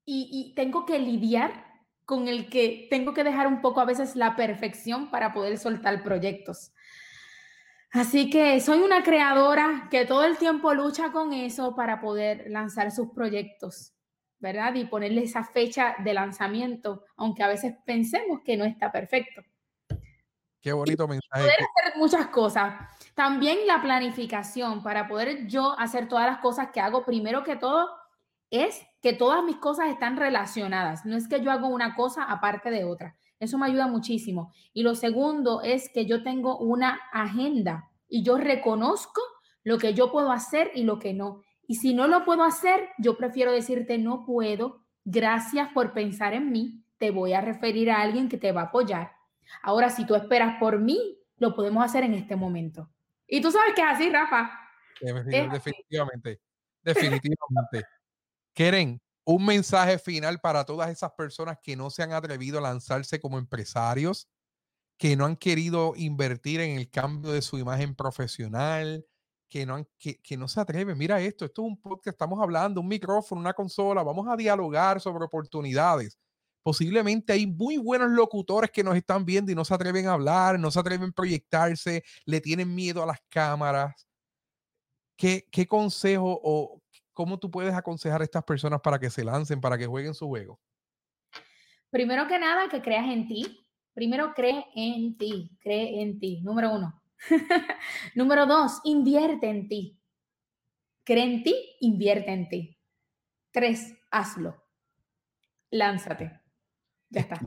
y, y tengo que lidiar con el que tengo que dejar un poco a veces la perfección para poder soltar proyectos. Así que soy una creadora que todo el tiempo lucha con eso para poder lanzar sus proyectos, ¿verdad? Y ponerle esa fecha de lanzamiento, aunque a veces pensemos que no está perfecto. Qué bonito mensaje. Poder hacer muchas cosas. También la planificación para poder yo hacer todas las cosas que hago, primero que todo, es que todas mis cosas están relacionadas. No es que yo hago una cosa aparte de otra. Eso me ayuda muchísimo. Y lo segundo es que yo tengo una agenda y yo reconozco lo que yo puedo hacer y lo que no. Y si no lo puedo hacer, yo prefiero decirte no puedo. Gracias por pensar en mí. Te voy a referir a alguien que te va a apoyar. Ahora, si tú esperas por mí, lo podemos hacer en este momento. Y tú sabes que es así, Rafa. Definitivamente. Definitivamente. Keren, un mensaje final para todas esas personas que no se han atrevido a lanzarse como empresarios, que no han querido invertir en el cambio de su imagen profesional, que no, han, que, que no se atreven. Mira esto, esto es un podcast, estamos hablando, un micrófono, una consola, vamos a dialogar sobre oportunidades. Posiblemente hay muy buenos locutores que nos están viendo y no se atreven a hablar, no se atreven a proyectarse, le tienen miedo a las cámaras. ¿Qué, qué consejo o ¿cómo tú puedes aconsejar a estas personas para que se lancen, para que jueguen su juego? Primero que nada, que creas en ti. Primero, cree en ti, cree en ti. Número uno. Número dos, invierte en ti. Cree en ti, invierte en ti. Tres, hazlo. Lánzate. Ya está.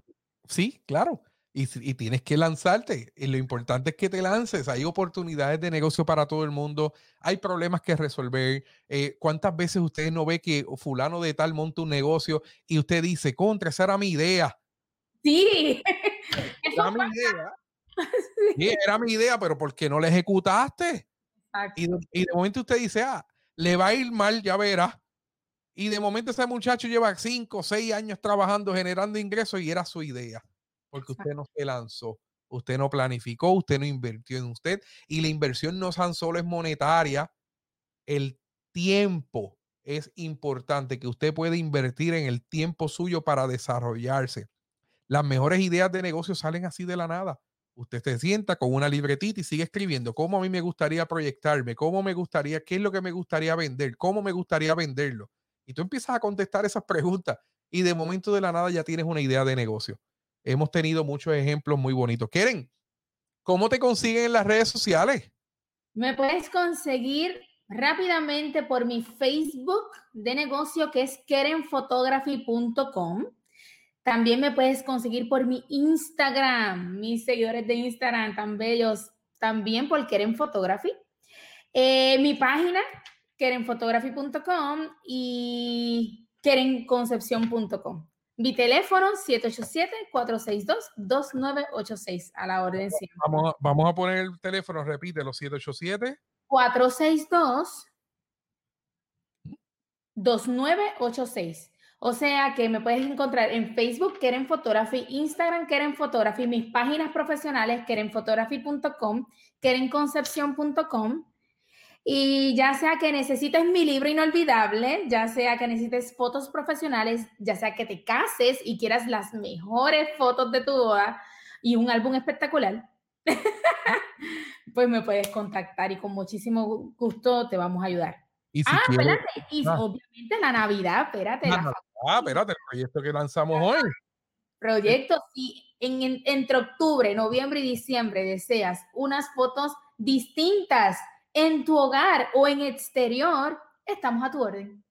Sí, claro. Y, tienes que lanzarte. Y lo importante es que te lances. Hay oportunidades de negocio para todo el mundo. Hay problemas que resolver. Eh, ¿Cuántas veces usted no ve que fulano de tal monta un negocio y usted dice, contra, esa era mi idea? Sí. Era mi idea. Sí, era mi idea, pero ¿por qué no la ejecutaste? Y de, y de momento usted dice, ah, le va a ir mal, ya verá. Y de momento ese muchacho lleva cinco o seis años trabajando, generando ingresos y era su idea porque usted no se lanzó, usted no planificó, usted no invirtió en usted y la inversión no tan solo es monetaria, el tiempo es importante que usted pueda invertir en el tiempo suyo para desarrollarse. Las mejores ideas de negocio salen así de la nada. Usted se sienta con una libretita y sigue escribiendo cómo a mí me gustaría proyectarme, cómo me gustaría, qué es lo que me gustaría vender, cómo me gustaría venderlo. Y tú empiezas a contestar esas preguntas y de momento de la nada ya tienes una idea de negocio hemos tenido muchos ejemplos muy bonitos. Keren, ¿cómo te consiguen en las redes sociales? Me puedes conseguir rápidamente por mi Facebook de negocio que es kerenphotography.com. También me puedes conseguir por mi Instagram, mis seguidores de Instagram tan bellos, también por Keren Photography. Eh, mi página kerenphotography.com y kerenconcepción.com. Mi teléfono 787-462-2986 a la orden. Vamos, a- vamos a poner el teléfono, repite, los 787. 462 2986. O sea que me puedes encontrar en Facebook, Keren Photography, Instagram, Keren Photography, mis páginas profesionales, kerenphotography.com, kerenconcepción.com. Y ya sea que necesites mi libro inolvidable, ya sea que necesites fotos profesionales, ya sea que te cases y quieras las mejores fotos de tu boda y un álbum espectacular, pues me puedes contactar y con muchísimo gusto te vamos a ayudar. Y si ah, quieres- espérate, y Ah. obviamente la Navidad, espérate, la Ah, Ah, espérate, el proyecto que lanzamos hoy. proyecto, si en, en- entre octubre, noviembre y diciembre deseas unas fotos distintas en tu hogar o en exterior, estamos a tu orden.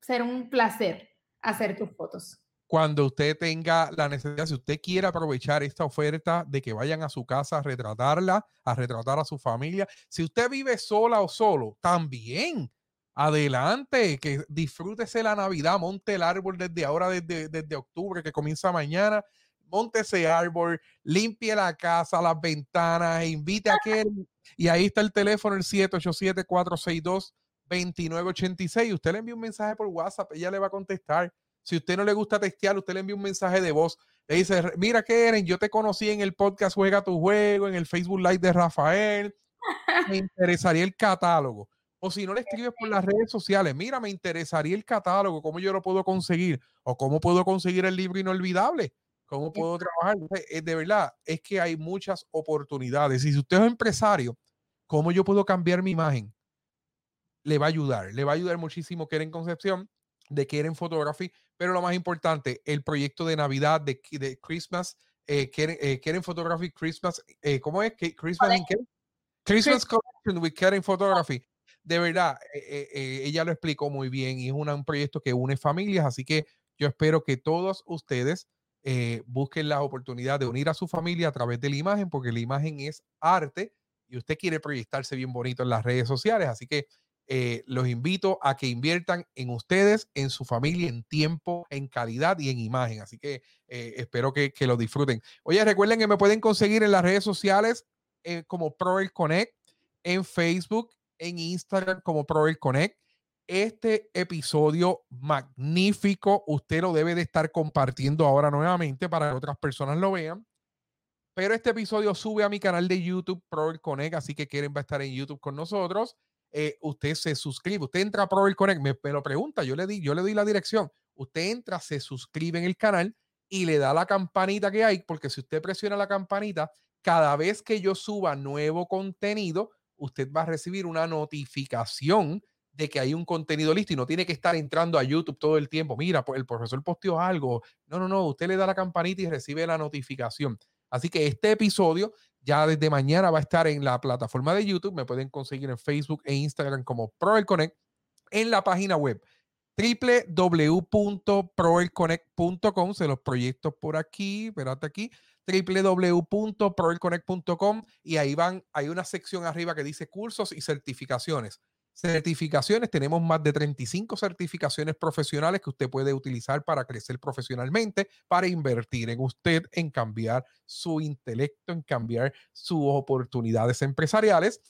Será un placer hacer tus fotos. Cuando usted tenga la necesidad, si usted quiere aprovechar esta oferta de que vayan a su casa a retratarla, a retratar a su familia, si usted vive sola o solo, también adelante, que disfrútese la Navidad, monte el árbol desde ahora, desde, desde octubre, que comienza mañana, monte ese árbol, limpie la casa, las ventanas, invite a que y ahí está el teléfono, el 787-462-2986. Usted le envía un mensaje por WhatsApp, ella le va a contestar. Si usted no le gusta textear, usted le envía un mensaje de voz. Le dice, mira Keren, yo te conocí en el podcast Juega tu Juego, en el Facebook Live de Rafael. Me interesaría el catálogo. O si no le escribes por las redes sociales, mira, me interesaría el catálogo, cómo yo lo puedo conseguir, o cómo puedo conseguir el libro inolvidable, cómo puedo trabajar. Eh, De verdad, es que hay muchas oportunidades. Y si usted es empresario, ¿cómo yo puedo cambiar mi imagen? Le va a ayudar, le va a ayudar muchísimo Keren Concepción de Keren Photography, pero lo más importante, el proyecto de Navidad de, de Christmas, eh, Keren, eh, Keren Photography Christmas, eh, ¿cómo es? ¿Qué- Christmas in Keren? Christmas Collection with Keren Photography. De verdad, eh, ella lo explicó muy bien y es un proyecto que une familias, así que yo espero que todos ustedes eh, busquen la oportunidad de unir a su familia a través de la imagen, porque la imagen es arte y usted quiere proyectarse bien bonito en las redes sociales, así que eh, los invito a que inviertan en ustedes, en su familia, en tiempo, en calidad y en imagen. Así que eh, espero que, que lo disfruten. Oye, recuerden que me pueden conseguir en las redes sociales como Proel Connect, en Facebook, en Instagram como Proel Connect. Este episodio magnífico, usted lo debe de estar compartiendo ahora nuevamente para que otras personas lo vean. Pero este episodio sube a mi canal de YouTube, Proel Connect, así que quieren va estar en YouTube con nosotros. Eh, usted se suscribe, usted entra a Proel Connect, me, me lo pregunta, yo le, di, yo le doy la dirección. Usted entra, se suscribe en el canal y le da la campanita que hay, porque si usted presiona la campanita, cada vez que yo suba nuevo contenido, usted va a recibir una notificación de que hay un contenido listo y no tiene que estar entrando a YouTube todo el tiempo. Mira, el profesor posteó algo. No, no, no, usted le da la campanita y recibe la notificación. Así que este episodio ya desde mañana va a estar en la plataforma de YouTube. Me pueden conseguir en Facebook e Instagram como Proel Connect en la página web www.proelconnect.com. Se los proyectos por aquí, espérate aquí www.proelconnect.com y ahí van, hay una sección arriba que dice cursos y certificaciones. Certificaciones, tenemos más de 35 certificaciones profesionales que usted puede utilizar para crecer profesionalmente, para invertir en usted, en cambiar su intelecto, en cambiar sus oportunidades empresariales.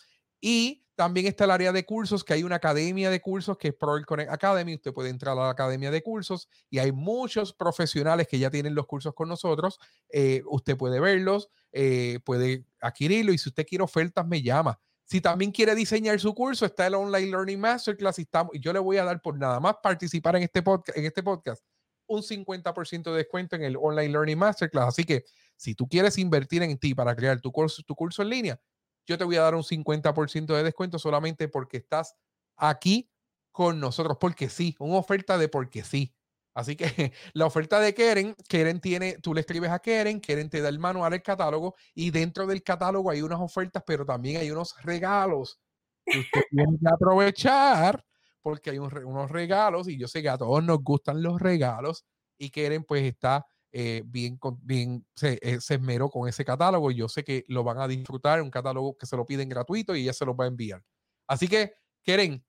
Y también está el área de cursos, que hay una academia de cursos que es Proel Connect Academy. Usted puede entrar a la academia de cursos y hay muchos profesionales que ya tienen los cursos con nosotros. Eh, usted puede verlos, eh, puede adquirirlo y si usted quiere ofertas, me llama. Si también quiere diseñar su curso, está el Online Learning Masterclass y, estamos, y yo le voy a dar por nada más participar en este, podcast, en este podcast un 50% de descuento en el Online Learning Masterclass. Así que si tú quieres invertir en ti para crear tu curso, tu curso en línea, yo te voy a dar un 50% de descuento solamente porque estás aquí con nosotros, porque sí, una oferta de porque sí. Así que la oferta de Keren, Keren tiene, tú le escribes a Keren, Keren te da el manual, el catálogo, y dentro del catálogo hay unas ofertas, pero también hay unos regalos que usted tiene que aprovechar, porque hay un, unos regalos, y yo sé que a todos nos gustan los regalos, y Keren pues está eh, bien, bien se, eh, se, esmeró con ese catálogo y yo sé que lo van a disfrutar, un catálogo que se lo piden gratuito y ella se los va a enviar. Así que, Keren,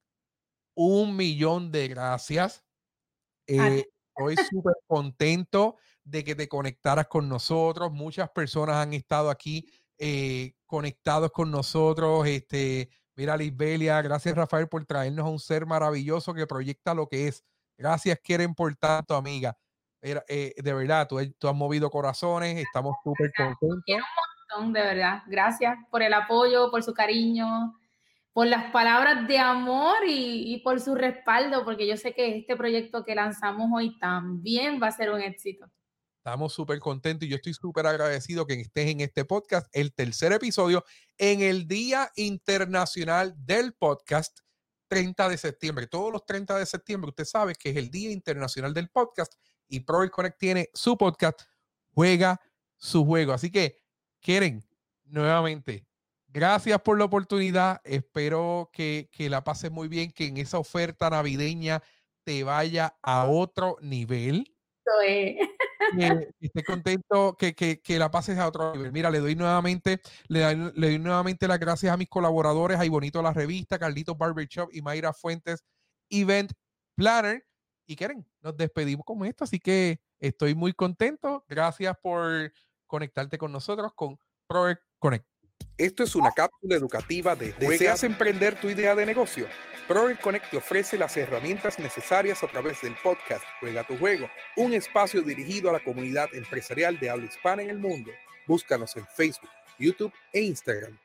un millón de gracias. Eh, estoy súper contento de que te conectaras con nosotros. Muchas personas han estado aquí eh, conectados con nosotros. Este, mira, Lisbelia, gracias Rafael por traernos a un ser maravilloso que proyecta lo que es. Gracias, Keren, por tanto, amiga. Eh, de verdad, tú, tú, has movido corazones, estamos súper contentos. Un montón, de verdad. Gracias por el apoyo, por su cariño, por las palabras de amor y, y, por su respaldo, porque yo sé que este proyecto que lanzamos hoy también va a ser un éxito. Estamos súper contentos y yo estoy súper agradecido que estés en este podcast, el tercer episodio, en el Día Internacional del Podcast, 30 de septiembre. Todos los 30 de septiembre, usted sabe que es el Día Internacional del Podcast y Pro Connect tiene su podcast, juega su juego. Así que, quieren, nuevamente, gracias por la oportunidad. Espero que, que la pases muy bien, que en esa oferta navideña te vaya a otro nivel. esté contento que, que, que, la pases a otro nivel. Mira, le doy nuevamente, le, le doy nuevamente las gracias a mis colaboradores, a Bonito La Revista, Carlitos Barbershop y Mayra Fuentes, Event Planner. Y quieren, nos despedimos con esto, así que estoy muy contento. Gracias por conectarte con nosotros con Project Connect. Esto es una cápsula educativa de ¿Deseas emprender tu idea de negocio? Project Connect te ofrece las herramientas necesarias a través del podcast Juega tu Juego, un espacio dirigido a la comunidad empresarial de habla hispana en el mundo. Búscanos en Facebook, YouTube e Instagram